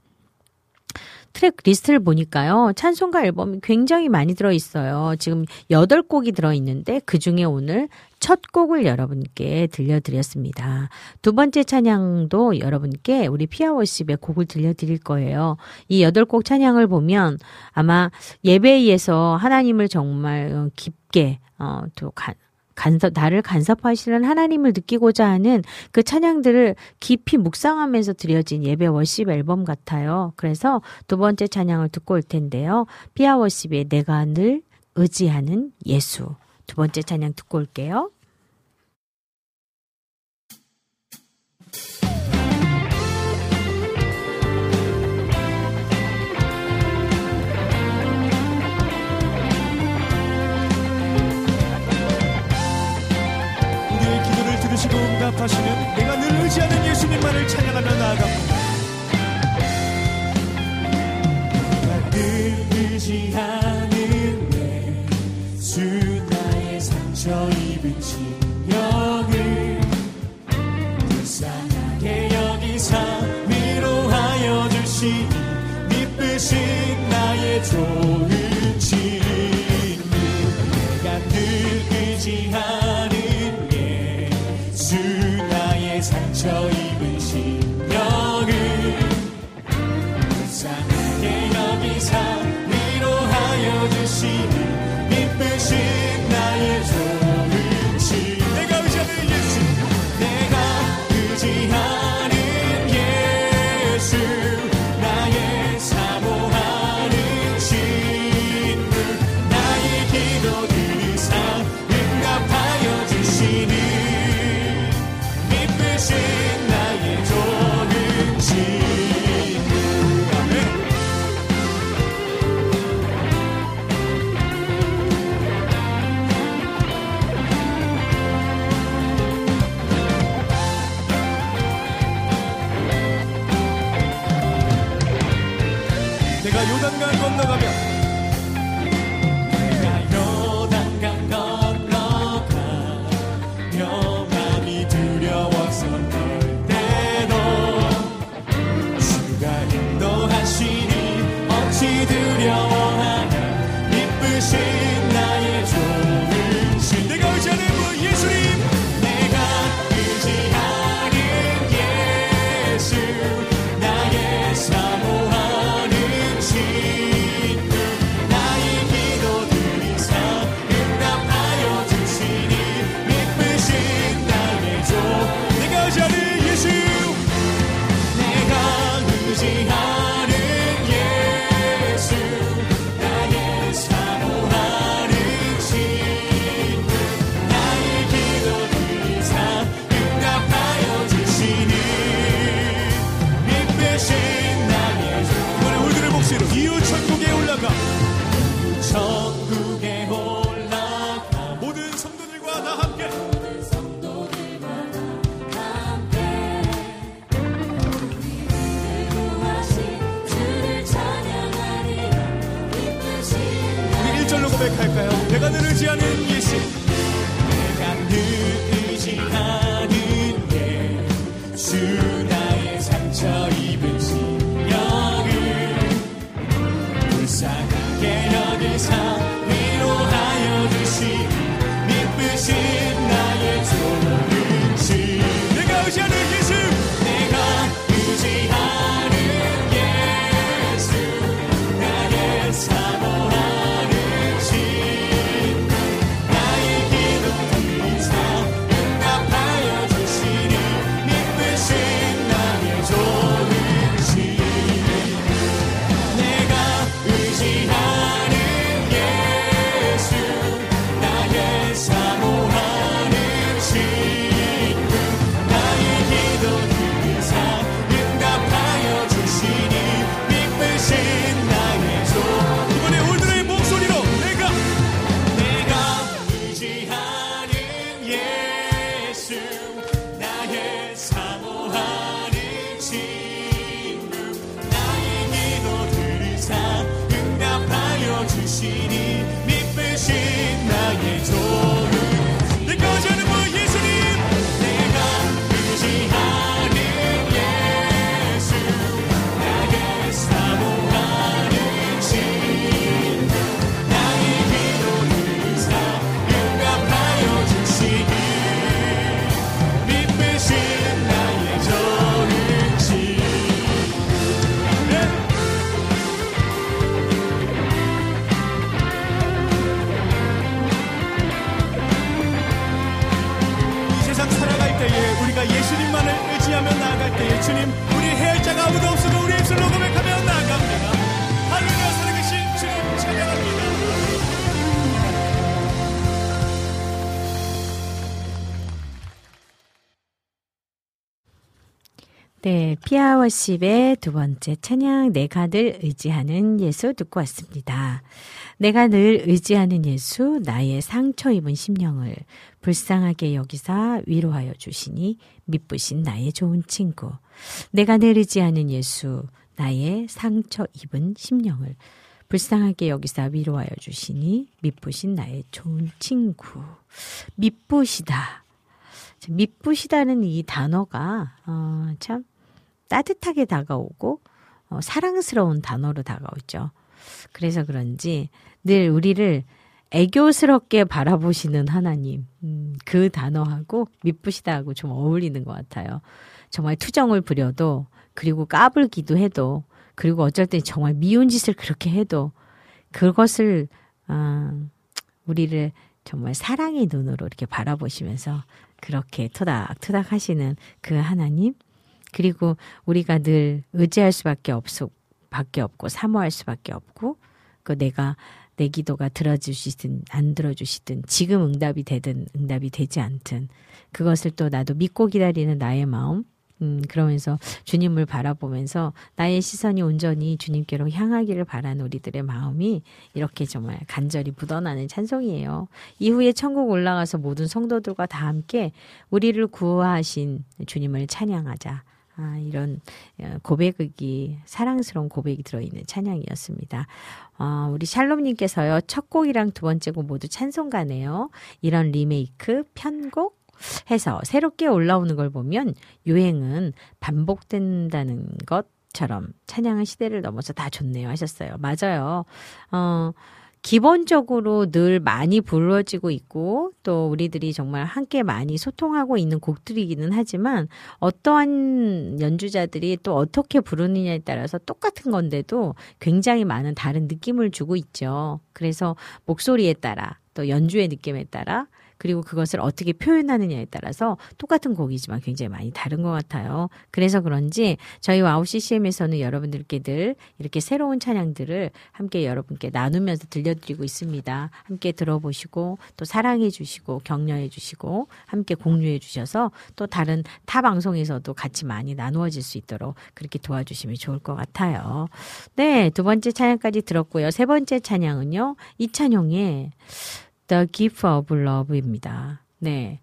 트랙 리스트를 보니까요. 찬송가 앨범이 굉장히 많이 들어있어요. 지금 8곡이 들어있는데 그 중에 오늘 첫 곡을 여러분께 들려드렸습니다. 두 번째 찬양도 여러분께 우리 피아워십의 곡을 들려드릴 거예요. 이 8곡 찬양을 보면 아마 예배에서 하나님을 정말 깊게 어, 또 가, 간섭, 나를 간섭하시는 하나님을 느끼고자 하는 그 찬양들을 깊이 묵상하면서 드려진 예배 워십 앨범 같아요. 그래서 두 번째 찬양을 듣고 올 텐데요. 피아 워십의 내가 늘 의지하는 예수. 두 번째 찬양 듣고 올게요. 응답하시는 내가 늘 의지하는 예수님만을 찬양하며 나아갑니다. 내가 의지하는 예수 나의 상처 입은 심령을 불쌍하게 여기사 위로하여 주시니 이쁘신 나의 조 피아워십의 두 번째 찬양 내가 늘 의지하는 예수 듣고 왔습니다. 내가 늘 의지하는 예수 나의 상처 입은 심령을 불쌍하게 여기사 위로하여 주시니 미쁘신 나의 좋은 친구. 내가 늘 의지하는 예수 나의 상처 입은 심령을 불쌍하게 여기사 위로하여 주시니 미쁘신 나의 좋은 친구. 미쁘시다. 미쁘시다는 이 단어가 어, 참 따뜻하게 다가오고 어, 사랑스러운 단어로 다가오죠. 그래서 그런지 늘 우리를 애교스럽게 바라보시는 하나님, 음, 그 단어하고 미쁘시다고 좀 어울리는 것 같아요. 정말 투정을 부려도, 그리고 까불기도 해도, 그리고 어쩔 때 정말 미운 짓을 그렇게 해도, 그것을, 아, 우리를 정말 사랑의 눈으로 이렇게 바라보시면서 그렇게 토닥토닥 하시는 그 하나님, 그리고 우리가 늘 의지할 수밖에 없, 밖에 없고, 사모할 수밖에 없고, 그 내가 내 기도가 들어주시든 안 들어주시든 지금 응답이 되든 응답이 되지 않든 그것을 또 나도 믿고 기다리는 나의 마음 음, 그러면서 주님을 바라보면서 나의 시선이 온전히 주님께로 향하기를 바라는 우리들의 마음이 이렇게 정말 간절히 묻어나는 찬송이에요. 이후에 천국 올라가서 모든 성도들과 다 함께 우리를 구하신 주님을 찬양하자. 아, 이런 어, 고백이 사랑스러운 고백이 들어있는 찬양이었습니다. 어, 우리 샬롬님께서요 첫 곡이랑 두 번째 곡 모두 찬송가네요. 이런 리메이크 편곡 해서 새롭게 올라오는 걸 보면 유행은 반복된다는 것처럼 찬양은 시대를 넘어서 다 좋네요 하셨어요. 맞아요. 어, 기본적으로 늘 많이 불러지고 있고 또 우리들이 정말 함께 많이 소통하고 있는 곡들이기는 하지만 어떠한 연주자들이 또 어떻게 부르느냐에 따라서 똑같은 건데도 굉장히 많은 다른 느낌을 주고 있죠. 그래서 목소리에 따라 또 연주의 느낌에 따라 그리고 그것을 어떻게 표현하느냐에 따라서 똑같은 곡이지만 굉장히 많이 다른 것 같아요. 그래서 그런지 저희 WOW CCM에서는 여러분들께 늘 이렇게 새로운 찬양들을 함께 여러분께 나누면서 들려드리고 있습니다. 함께 들어보시고 또 사랑해 주시고 격려해 주시고 함께 공유해 주셔서 또 다른 타 방송에서도 같이 많이 나누어질 수 있도록 그렇게 도와주시면 좋을 것 같아요. 네, 두 번째 찬양까지 들었고요. 세 번째 찬양은요. 이찬용의 The Gift of Love입니다. 네.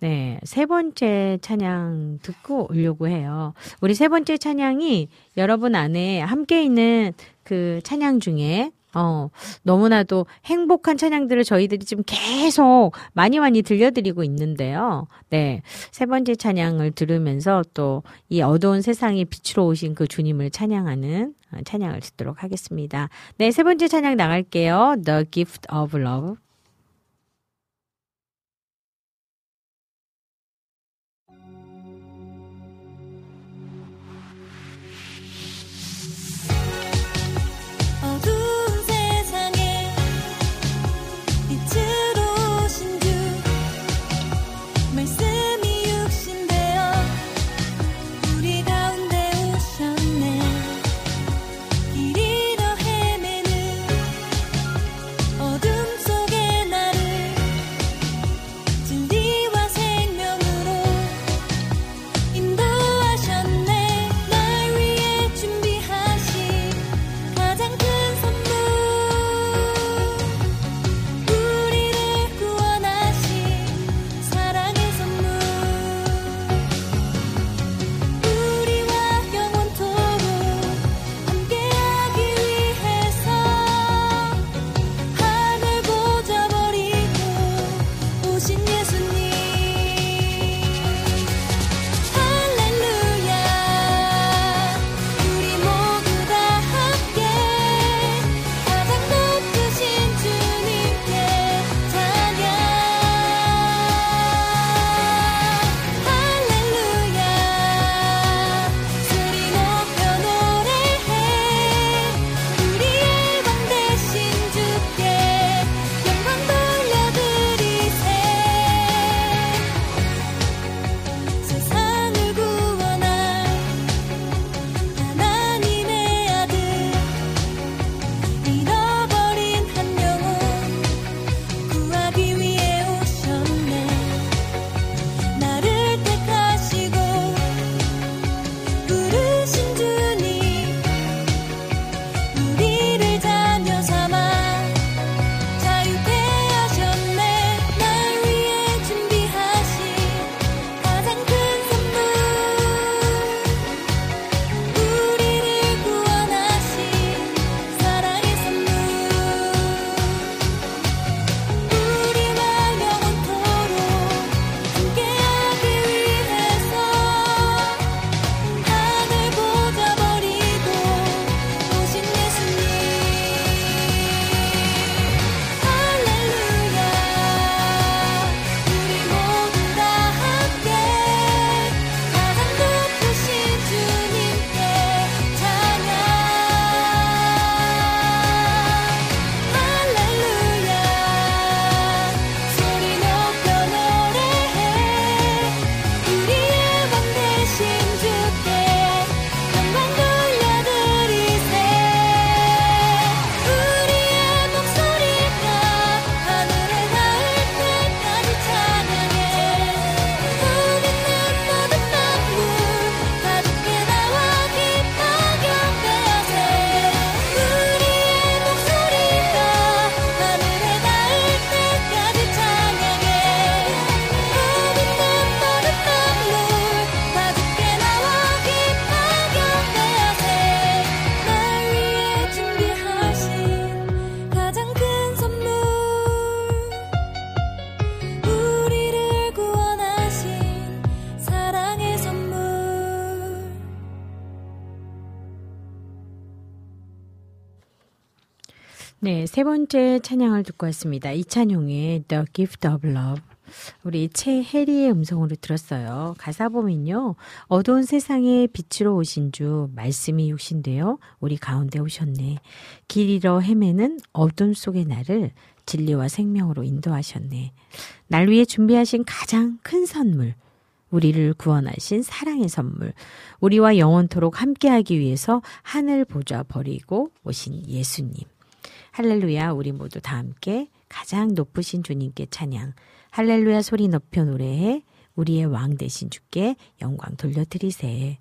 네. 세 번째 찬양 듣고 오려고 해요. 우리 세 번째 찬양이 여러분 안에 함께 있는 그 찬양 중에 어, 너무나도 행복한 찬양들을 저희들이 지금 계속 많이 많이 들려드리고 있는데요. 네. 세 번째 찬양을 들으면서 또 이 어두운 세상에 빛으로 오신 그 주님을 찬양하는 찬양을 듣도록 하겠습니다. 네. 세 번째 찬양 나갈게요. The Gift of Love. 세 번째 찬양을 듣고 왔습니다. 이찬용의 The Gift of Love. 우리 최혜리의 음성으로 들었어요. 가사 보면요. 어두운 세상에 빛으로 오신 주 말씀이 육신되어 우리 가운데 오셨네. 길 잃어 헤매는 어둠 속의 나를 진리와 생명으로 인도하셨네. 날 위해 준비하신 가장 큰 선물. 우리를 구원하신 사랑의 선물. 우리와 영원토록 함께하기 위해서 하늘 보좌 버리고 오신 예수님. 할렐루야, 우리 모두 다 함께 가장 높으신 주님께 찬양. 할렐루야 소리 높여 노래해 우리의 왕 되신 주께 영광 돌려드리세.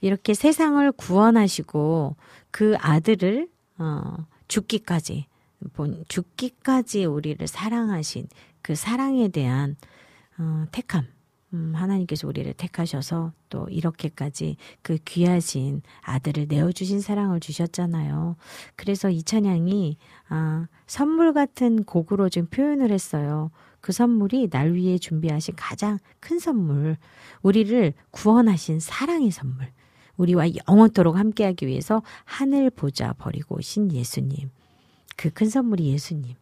이렇게 세상을 구원하시고 그 아들을 어, 죽기까지 본 죽기까지 우리를 사랑하신 그 사랑에 대한 어, 택함. 음, 하나님께서 우리를 택하셔서 또 이렇게까지 그 귀하신 아들을 내어주신 사랑을 주셨잖아요. 그래서 이 찬양이 아, 선물 같은 곡으로 좀 표현을 했어요. 그 선물이 날 위해 준비하신 가장 큰 선물, 우리를 구원하신 사랑의 선물, 우리와 영원토록 함께하기 위해서 하늘 보자 버리고 오신 예수님. 그 큰 선물이 예수님.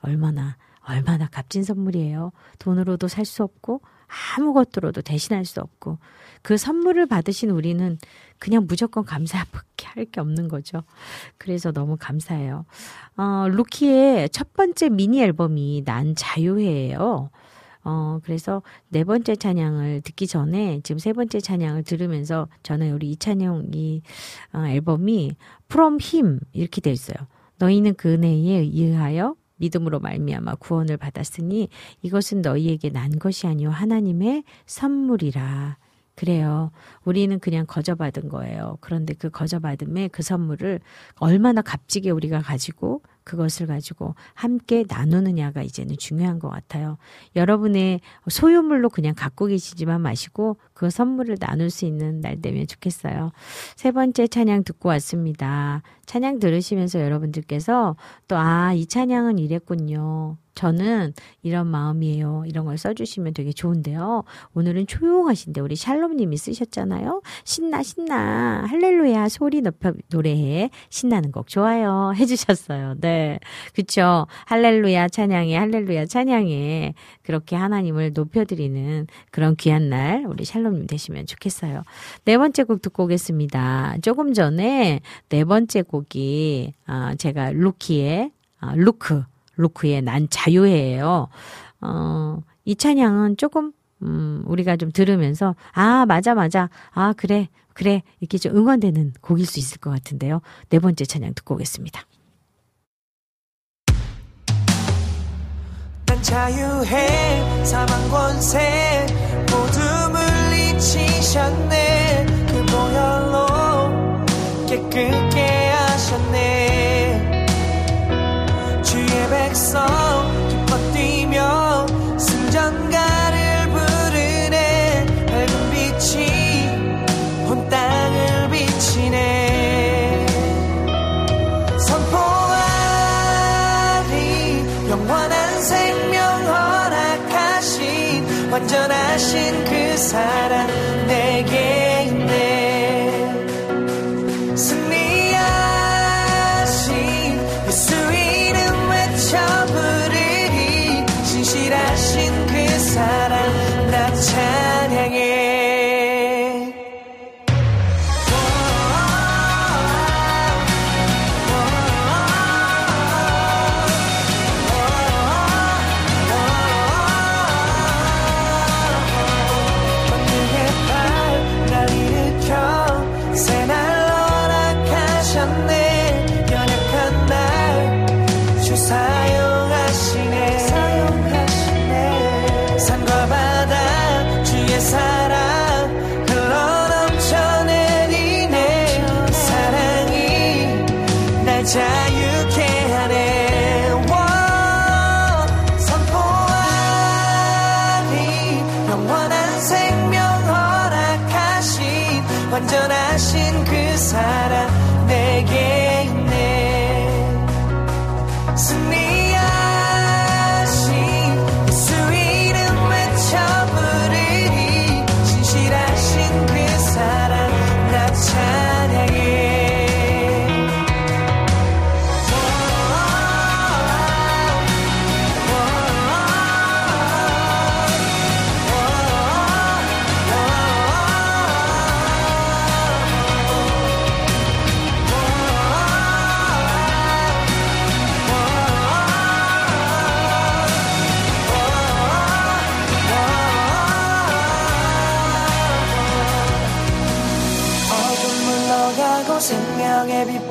얼마나 얼마나 값진 선물이에요. 돈으로도 살 수 없고 아무것으로도 대신할 수 없고 그 선물을 받으신 우리는 그냥 무조건 감사밖에 할 게 없는 거죠. 그래서 너무 감사해요. 어, 루키의 첫 번째 미니 앨범이 난 자유해예요. 어, 그래서 네 번째 찬양을 듣기 전에 지금 세 번째 찬양을 들으면서 저는 우리 이찬영 이 어, 앨범이 From Him 이렇게 돼 있어요. 너희는 그 은혜에 의하여 믿음으로 말미암아 구원을 받았으니 이것은 너희에게 난 것이 아니요 하나님의 선물이라. 그래요. 우리는 그냥 거저받은 거예요. 그런데 그 거저받음에 그 선물을 얼마나 값지게 우리가 가지고 그것을 가지고 함께 나누느냐가 이제는 중요한 것 같아요. 여러분의 소유물로 그냥 갖고 계시지만 마시고 그 선물을 나눌 수 있는 날 되면 좋겠어요. 세 번째 찬양 듣고 왔습니다. 찬양 들으시면서 여러분들께서 또, 아, 이 찬양은 이랬군요. 저는 이런 마음이에요. 이런 걸 써주시면 되게 좋은데요. 오늘은 조용하신데 우리 샬롬님이 쓰셨잖아요. 신나 신나 할렐루야 소리 높여 노래해 신나는 곡 좋아요 해주셨어요. 네, 그쵸. 할렐루야 찬양해 할렐루야 찬양해 그렇게 하나님을 높여드리는 그런 귀한 날 우리 샬롬님 되시면 좋겠어요. 네 번째 곡 듣고 오겠습니다. 조금 전에 네 번째 곡이 아, 제가 루키의 아, 루크 루크의 난 자유해예요. 어, 이 찬양은 조금 음, 우리가 좀 들으면서 아 맞아 맞아 아 그래 그래 이렇게 좀 응원되는 곡일 수 있을 것 같은데요. 네 번째 찬양 듣고 오겠습니다. 난 자유해 사망 권세 모두 물리치셨네 그 보혈로 깨끗게 하셨네. 주의 백성 기뻐 뛰며 승전가를 부르네. 밝은 빛이 온 땅을 비치네. 선포하리 영원한 생명 허락하신 완전하신 그 사랑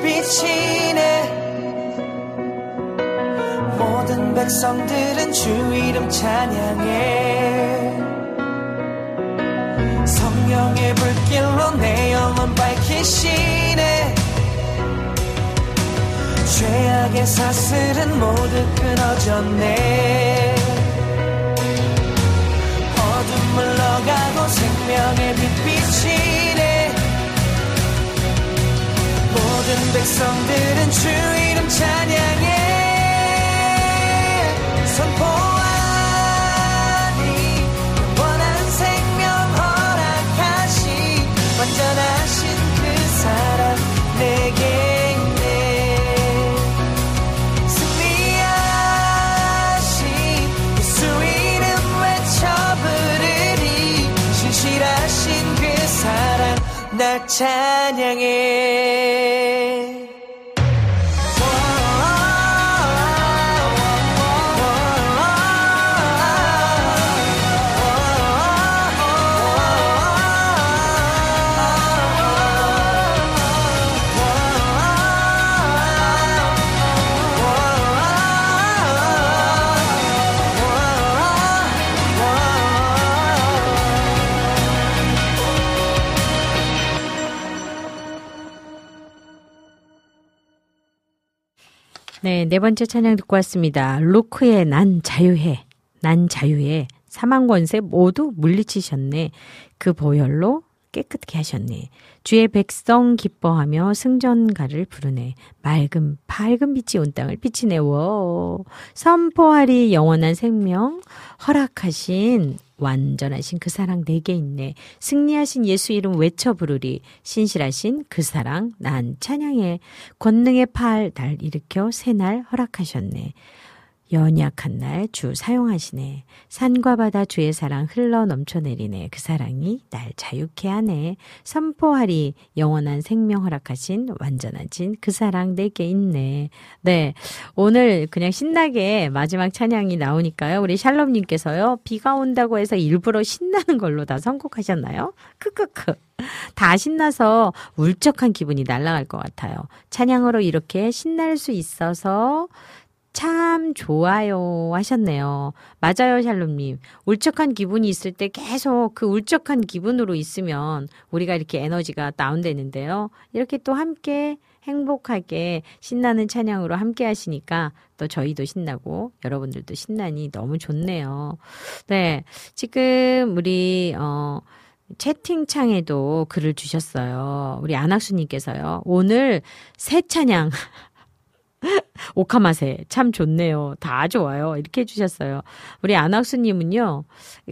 빛비치네. 모든 백성들은 주 이름 찬양해. 성령의 불길로 내 영혼 밝히시네. 죄악의 사슬은 모두 끊어졌네. 어둠 물러가고 생명의 빛 비치네 모든 백성들은 주 이름 찬양해. 선포 찬양해 네, 네 번째 찬양 듣고 왔습니다. 루크의 난 자유해. 난 자유해. 사망 권세 모두 물리치셨네. 그 보혈로 깨끗게 하셨네. 주의 백성 기뻐하며 승전가를 부르네. 맑은 밝은 빛이 온 땅을 비치네. 워. 선포하리 영원한 생명 허락하신 완전하신 그 사랑 내게 있네. 승리하신 예수 이름 외쳐 부르리. 신실하신 그 사랑 난 찬양해. 권능의 팔달 일으켜 새날 허락하셨네. 연약한 날 주 사용하시네. 산과 바다 주의 사랑 흘러 넘쳐내리네. 그 사랑이 날 자유케 하네. 선포하리 영원한 생명 허락하신 완전하신 그 사랑 내게 있네. 네. 오늘 그냥 신나게 마지막 찬양이 나오니까요. 우리 샬롬님께서요. 비가 온다고 해서 일부러 신나는 걸로 다 선곡하셨나요? 크크크. 다 신나서 울적한 기분이 날아갈 것 같아요. 찬양으로 이렇게 신날 수 있어서 참 좋아요 하셨네요. 맞아요, 샬롬님. 울적한 기분이 있을 때 계속 그 울적한 기분으로 있으면 우리가 이렇게 에너지가 다운되는데요. 이렇게 또 함께 행복하게 신나는 찬양으로 함께 하시니까 또 저희도 신나고 여러분들도 신나니 너무 좋네요. 네. 지금 우리, 어, 채팅창에도 글을 주셨어요. 우리 안학수님께서요. 오늘 새 찬양. 오카마세 참 좋네요. 다 좋아요. 이렇게 해주셨어요. 우리 안학수님은요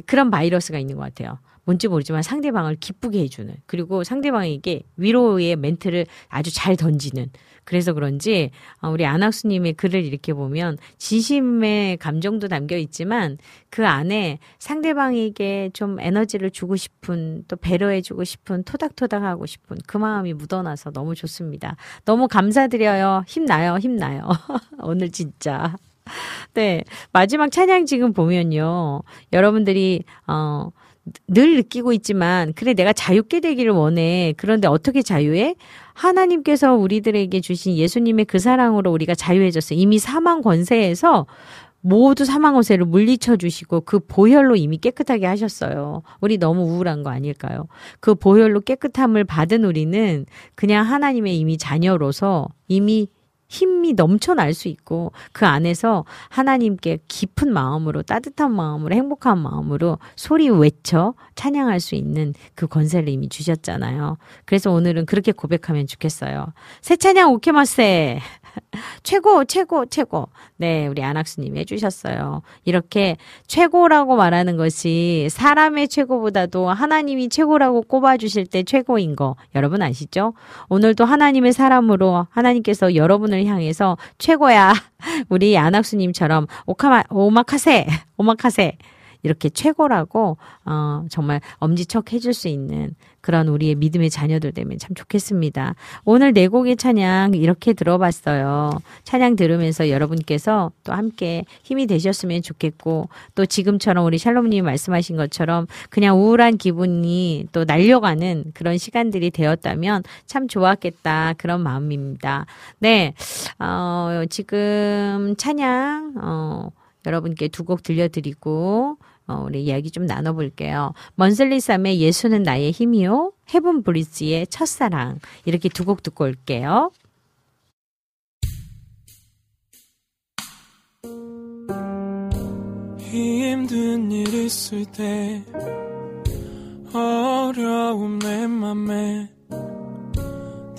그런 바이러스가 있는 것 같아요. 뭔지 모르지만 상대방을 기쁘게 해주는 그리고 상대방에게 위로의 멘트를 아주 잘 던지는 그래서 그런지 어, 우리 안학수님의 글을 이렇게 보면 진심의 감정도 담겨 있지만 그 안에 상대방에게 좀 에너지를 주고 싶은 또 배려해주고 싶은 토닥토닥하고 싶은 그 마음이 묻어나서 너무 좋습니다. 너무 감사드려요. 힘나요, 힘나요. 오늘 진짜. 네. 마지막 찬양 지금 보면요. 여러분들이, 어, 늘 느끼고 있지만, 그래, 내가 자유롭게 되기를 원해. 그런데 어떻게 자유해? 하나님께서 우리들에게 주신 예수님의 그 사랑으로 우리가 자유해졌어요. 이미 사망 권세에서 모두 사망 권세를 물리쳐 주시고 그 보혈로 이미 깨끗하게 하셨어요. 우리 너무 우울한 거 아닐까요? 그 보혈로 깨끗함을 받은 우리는 그냥 하나님의 이미 자녀로서 이미 힘이 넘쳐날 수 있고 그 안에서 하나님께 깊은 마음으로 따뜻한 마음으로 행복한 마음으로 소리 외쳐 찬양할 수 있는 그 권세를 이미 주셨잖아요. 그래서 오늘은 그렇게 고백하면 좋겠어요. 새 찬양 오케마세 최고 최고 최고 네 우리 안학수님 해주셨어요. 이렇게 최고라고 말하는 것이 사람의 최고보다도 하나님이 최고라고 꼽아주실 때 최고인 거 여러분 아시죠? 오늘도 하나님의 사람으로 하나님께서 여러분을 향해서 최고야 우리 안학수님처럼 오카마 오마카세 오마카세 이렇게 최고라고 어, 정말 엄지척 해줄 수 있는 그런 우리의 믿음의 자녀들 되면 참 좋겠습니다. 오늘 네 곡의 찬양 이렇게 들어봤어요. 찬양 들으면서 여러분께서 또 함께 힘이 되셨으면 좋겠고 또 지금처럼 우리 샬롬님이 말씀하신 것처럼 그냥 우울한 기분이 또 날려가는 그런 시간들이 되었다면 참 좋았겠다 그런 마음입니다. 네, 어, 지금 찬양 어, 여러분께 두 곡 들려드리고 어, 우리 이야기 좀 나눠볼게요. 먼슬리삼의 예수는 나의 힘이요. 헤븐 브리지의 첫사랑. 이렇게 두 곡 듣고 올게요. 힘든 일 있을 때 어려움 내 맘에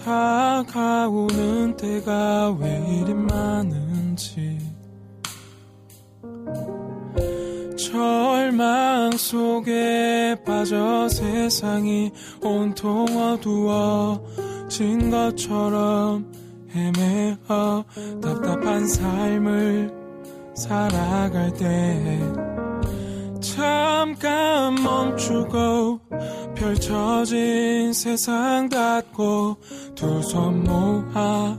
다가오는 때가 왜 이리 많은지 절망 속에 빠져 세상이 온통 어두워진 것처럼 헤매어 답답한 삶을 살아갈 때 잠깐 멈추고 펼쳐진 세상 닫고 두 손 모아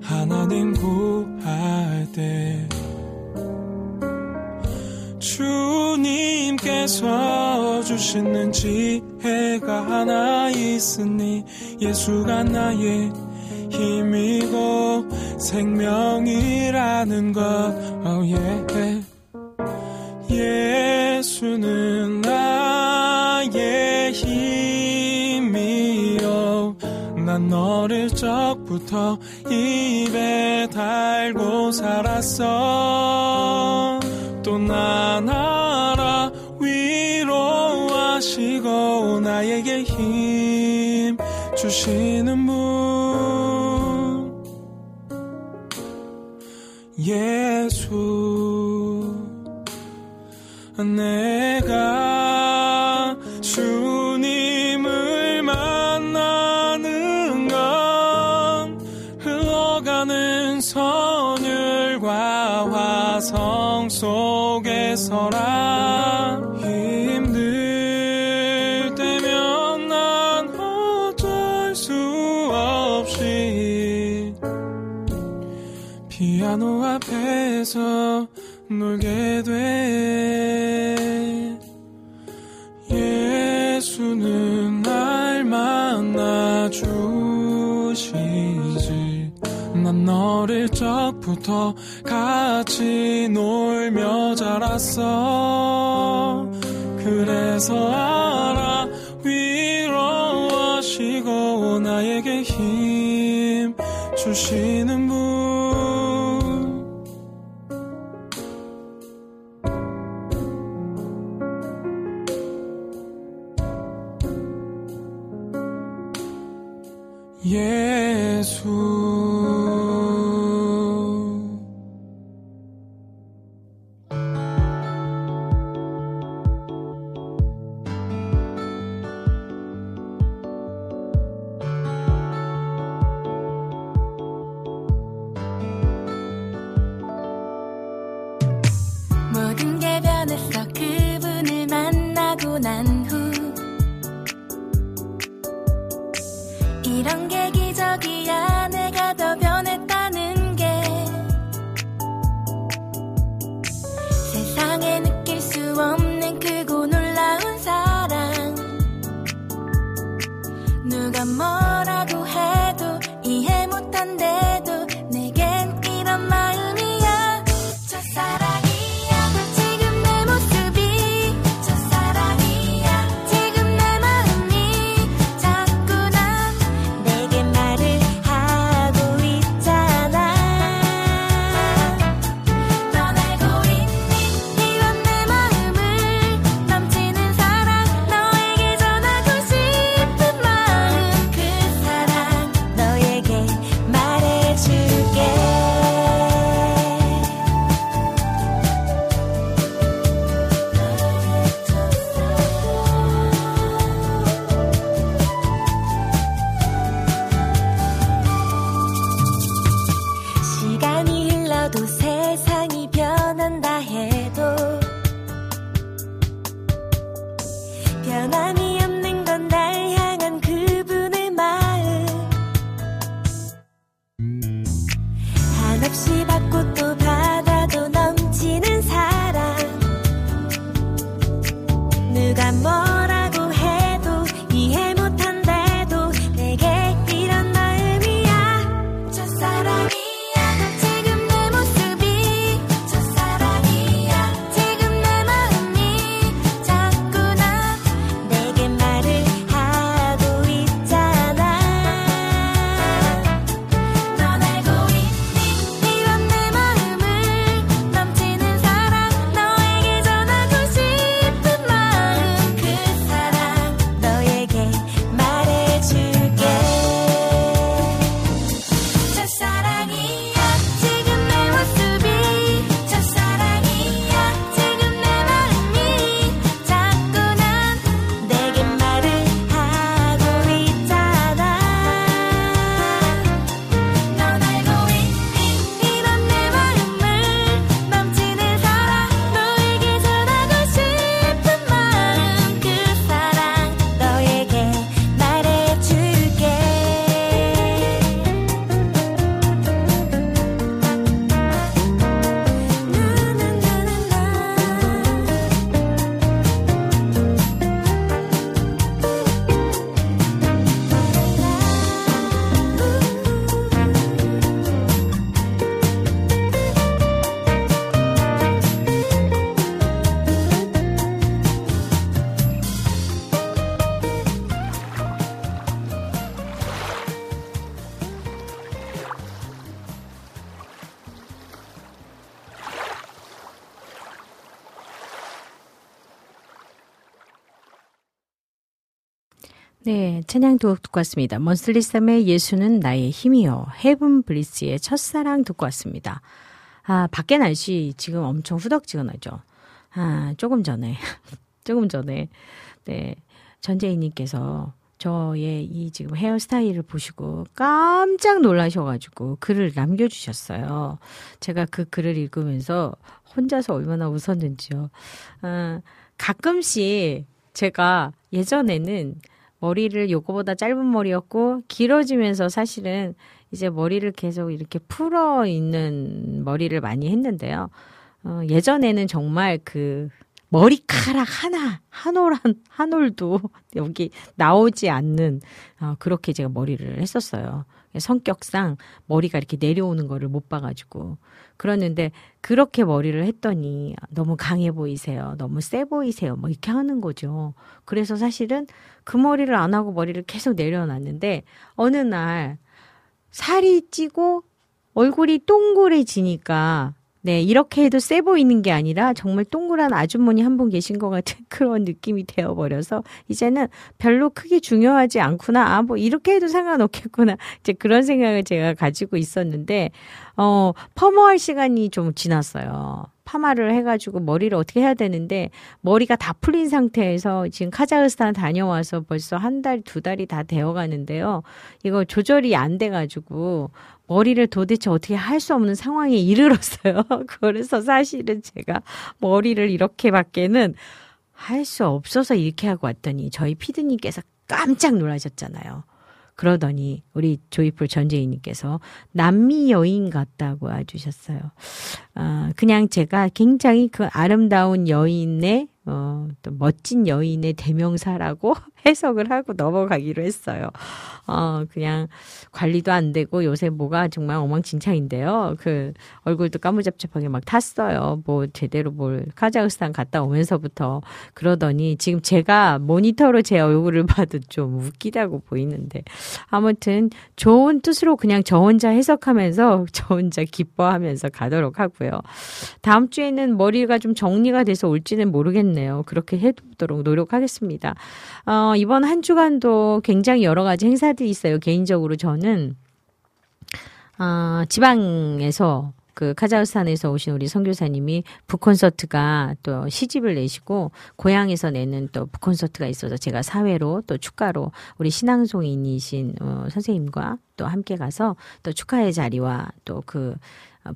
하나님 구할 때 주님께서 주시는 지혜가 하나 있으니 예수가 나의 힘이고 생명이라는 것. Oh yeah. 예수는 나의 힘이요. 난 어릴 적부터 입에 달고 살았어 또난 알아 위로하시고 나에게 힘 주시는 분. 예수 내가 서라 힘들 때면 난 어쩔 수 없이 피아노 앞에서 놀게 돼. 예수는 날 만나 주시지 난 어릴 적부터 같이 놀며 자랐어. 그래서 알아 위로하시고 나에게 힘 주시는 분 네, 찬양 두곡 듣고 왔습니다. 먼슬리썸의 예수는 나의 힘이요. Heaven Bliss의 첫사랑 듣고 왔습니다. 아, 밖에 날씨 지금 엄청 후덕지근하죠. 아, 조금 전에, 조금 전에, 네, 전재희님께서 저의 이 지금 헤어스타일을 보시고 깜짝 놀라셔가지고 글을 남겨주셨어요. 제가 그 글을 읽으면서 혼자서 얼마나 웃었는지요. 아, 가끔씩 제가 예전에는 머리를 요거보다 짧은 머리였고 길어지면서 사실은 이제 머리를 계속 이렇게 풀어 있는 머리를 많이 했는데요. 어, 예전에는 정말 그 머리카락 하나 한 올 한 한 올도 여기 나오지 않는 어, 그렇게 제가 머리를 했었어요. 성격상 머리가 이렇게 내려오는 거를 못 봐가지고 그러는데 그렇게 머리를 했더니 너무 강해 보이세요. 너무 세 보이세요. 뭐 이렇게 하는 거죠. 그래서 사실은 그 머리를 안 하고 머리를 계속 내려놨는데 어느 날 살이 찌고 얼굴이 동그래지니까 네, 이렇게 해도 세 보이는 게 아니라 정말 동그란 아주머니 한 분 계신 것 같은 그런 느낌이 되어버려서 이제는 별로 크게 중요하지 않구나. 아, 뭐 이렇게 해도 상관없겠구나. 이제 그런 생각을 제가 가지고 있었는데, 어, 펌어할 시간이 좀 지났어요. 파마를 해가지고 머리를 어떻게 해야 되는데 머리가 다 풀린 상태에서 지금 카자흐스탄 다녀와서 벌써 한 달, 두 달이 다 되어 가는데요. 이거 조절이 안 돼가지고 머리를 도대체 어떻게 할 수 없는 상황에 이르렀어요. 그래서 사실은 제가 머리를 이렇게밖에는 할 수 없어서 이렇게 하고 왔더니 저희 피드님께서 깜짝 놀라셨잖아요. 그러더니 우리 조이풀 전재희님께서 남미 여인 같다고 해주셨어요. 아, 그냥 제가 굉장히 그 아름다운 여인의 어, 또 멋진 여인의 대명사라고 해석을 하고 넘어가기로 했어요. 어, 그냥 관리도 안 되고 요새 뭐가 정말 엉망진창인데요. 그 얼굴도 까무잡잡하게 막 탔어요. 뭐 제대로 뭘 카자흐스탄 갔다 오면서부터 그러더니 지금 제가 모니터로 제 얼굴을 봐도 좀 웃기다고 보이는데 아무튼 좋은 뜻으로 그냥 저 혼자 해석하면서 저 혼자 기뻐하면서 가도록 하고요. 다음 주에는 머리가 좀 정리가 돼서 올지는 모르겠네요. 그렇게 해보도록 노력하겠습니다. 어, 이번 한 주간도 굉장히 여러 가지 행사들이 있어요. 개인적으로 저는 어, 지방에서 그 카자흐스탄에서 오신 우리 선교사님이 북콘서트가 또 시집을 내시고 고향에서 내는 또 북콘서트가 있어서 제가 사회로 또 축가로 우리 신앙송인이신 어, 선생님과 또 함께 가서 또 축하의 자리와 또그 북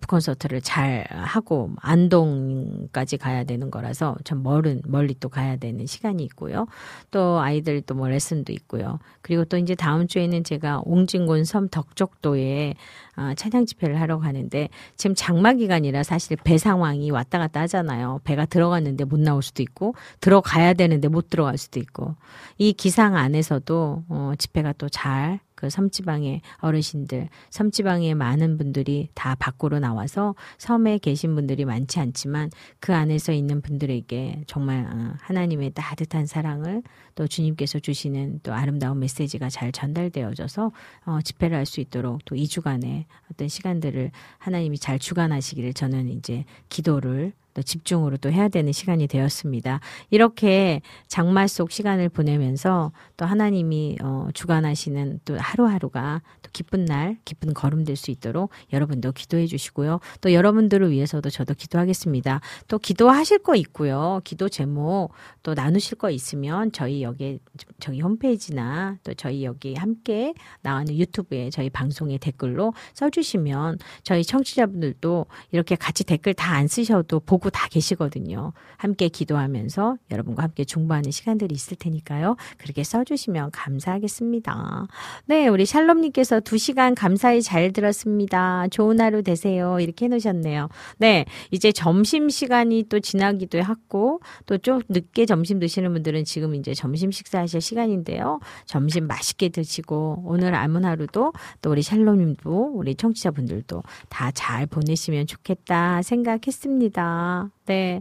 콘서트를 잘 하고 안동까지 가야 되는 거라서 참 멀은 멀리 또 가야 되는 시간이 있고요. 또 아이들 또 뭐 레슨도 있고요. 그리고 또 이제 다음 주에는 제가 옹진군 섬 덕적도에 아, 찬양 집회를 하러 가는데 지금 장마 기간이라 사실 배 상황이 왔다 갔다 하잖아요. 배가 들어갔는데 못 나올 수도 있고 들어가야 되는데 못 들어갈 수도 있고 이 기상 안에서도 어, 집회가 또 잘 그 섬지방의 어르신들, 섬지방의 많은 분들이 다 밖으로 나와서 섬에 계신 분들이 많지 않지만 그 안에서 있는 분들에게 정말 어, 하나님의 따뜻한 사랑을 또 주님께서 주시는 또 아름다운 메시지가 잘 전달되어져서 어, 집회를 할 수 있도록 또 2주간의 어떤 시간들을 하나님이 잘 주관하시기를 저는 이제 기도를 또 집중으로 또 해야 되는 시간이 되었습니다. 이렇게 장마 속 시간을 보내면서 또 하나님이 어, 주관하시는 또 하루하루가 또 기쁜 날, 기쁜 걸음 될 수 있도록 여러분도 기도해 주시고요. 또 여러분들을 위해서도 저도 기도하겠습니다. 또 기도하실 거 있고요. 기도 제목 또 나누실 거 있으면 저희 여기 저희 홈페이지나 또 저희 여기 함께 나오는 유튜브에 저희 방송에 댓글로 써주시면 저희 청취자분들도 이렇게 같이 댓글 다 안 쓰셔도 보고 다 계시거든요. 함께 기도하면서 여러분과 함께 중보하는 시간들이 있을 테니까요. 그렇게 써주시면 감사하겠습니다. 네, 우리 샬롬님께서 두 시간 감사히 잘 들었습니다. 좋은 하루 되세요. 이렇게 해놓으셨네요. 네, 이제 점심 시간이 또 지나기도 했고 또 좀 늦게 점심 드시는 분들은 지금 이제 점심 식사하실 시간인데요. 점심 맛있게 드시고 오늘 아문 하루도 또 우리 샬롬님도 우리 청취자분들도 다 잘 보내시면 좋겠다 생각했습니다. 네.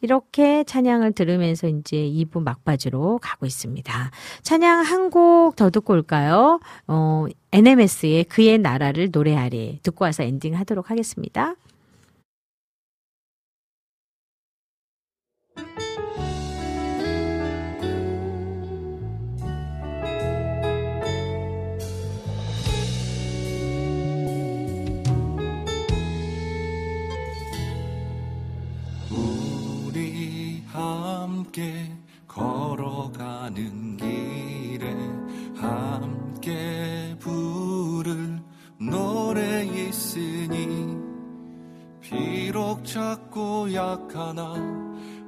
이렇게 찬양을 들으면서 이제 2부 막바지로 가고 있습니다. 찬양 한 곡 더 듣고 올까요? 어, NMS의 그의 나라를 노래하리 듣고 와서 엔딩 하도록 하겠습니다. 걸어가는 길에 함께 부를 노래 있으니 비록 작고 약하나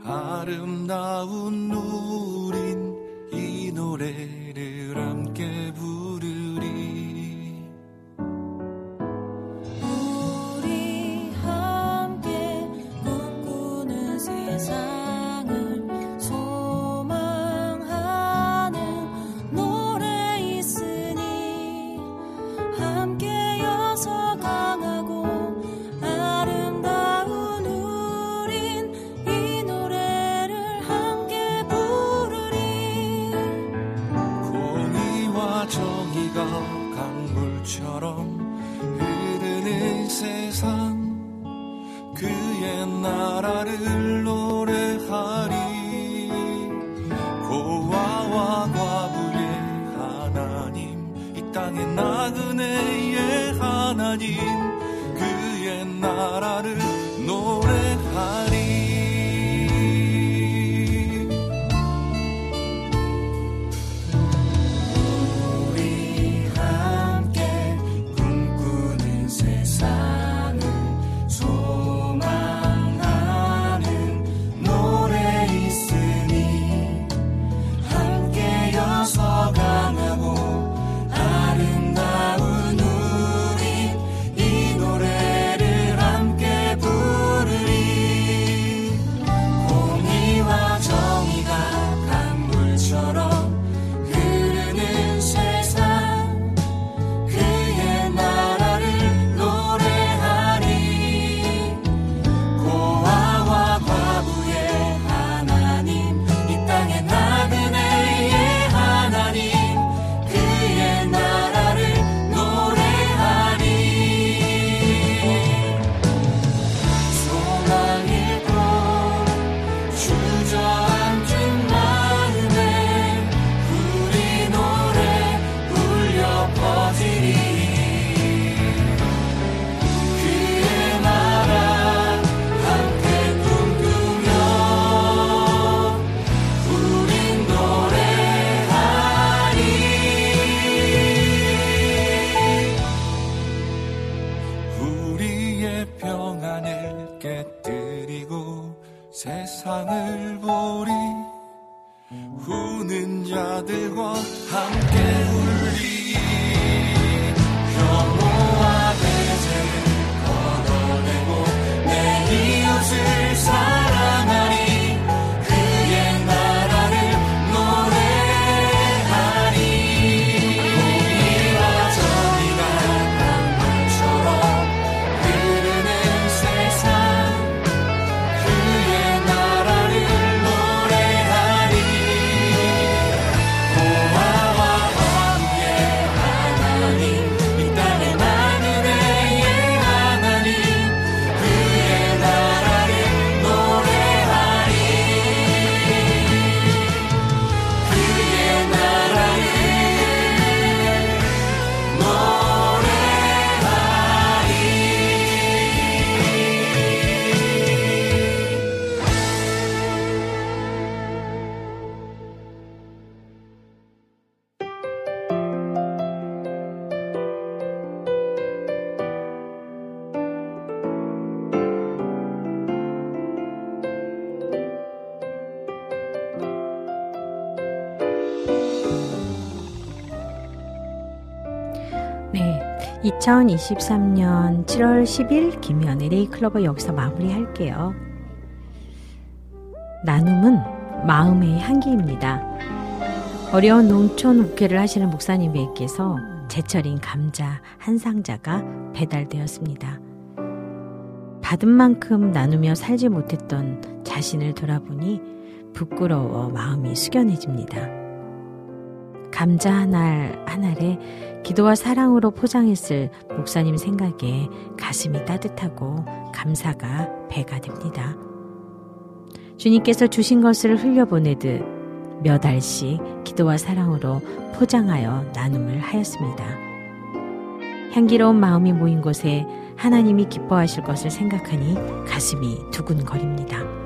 아름다운 우린 이 노래를 함께 부르리. 우리 함께 꿈꾸는 세상 나라를 노래하리. 고아와 과부의 하나님 이 땅의 나그네의 하나님 그의 나라를 2023년 7월 10일 김현의 레이클로버 여기서 마무리할게요. 나눔은 마음의 향기입니다. 어려운 농촌 국회를 하시는 목사님에게서 제철인 감자 한 상자가 배달되었습니다. 받은 만큼 나누며 살지 못했던 자신을 돌아보니 부끄러워 마음이 숙연해집니다. 감자 한 알 한 알에 기도와 사랑으로 포장했을 목사님 생각에 가슴이 따뜻하고 감사가 배가 됩니다. 주님께서 주신 것을 흘려보내듯 몇 알씩 기도와 사랑으로 포장하여 나눔을 하였습니다. 향기로운 마음이 모인 곳에 하나님이 기뻐하실 것을 생각하니 가슴이 두근거립니다.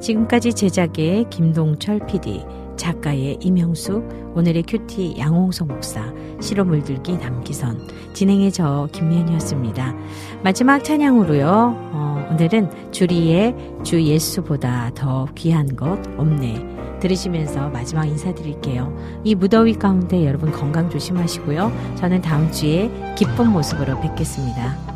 지금까지 제작의 김동철 PD, 작가의 임형숙, 오늘의 큐티 양홍석 목사, 시로 물들기 남기선, 진행의 저 김미연이었습니다. 마지막 찬양으로요. 어, 오늘은 주리의 주 예수보다 더 귀한 것 없네. 들으시면서 마지막 인사드릴게요. 이 무더위 가운데 여러분 건강 조심하시고요. 저는 다음 주에 기쁜 모습으로 뵙겠습니다.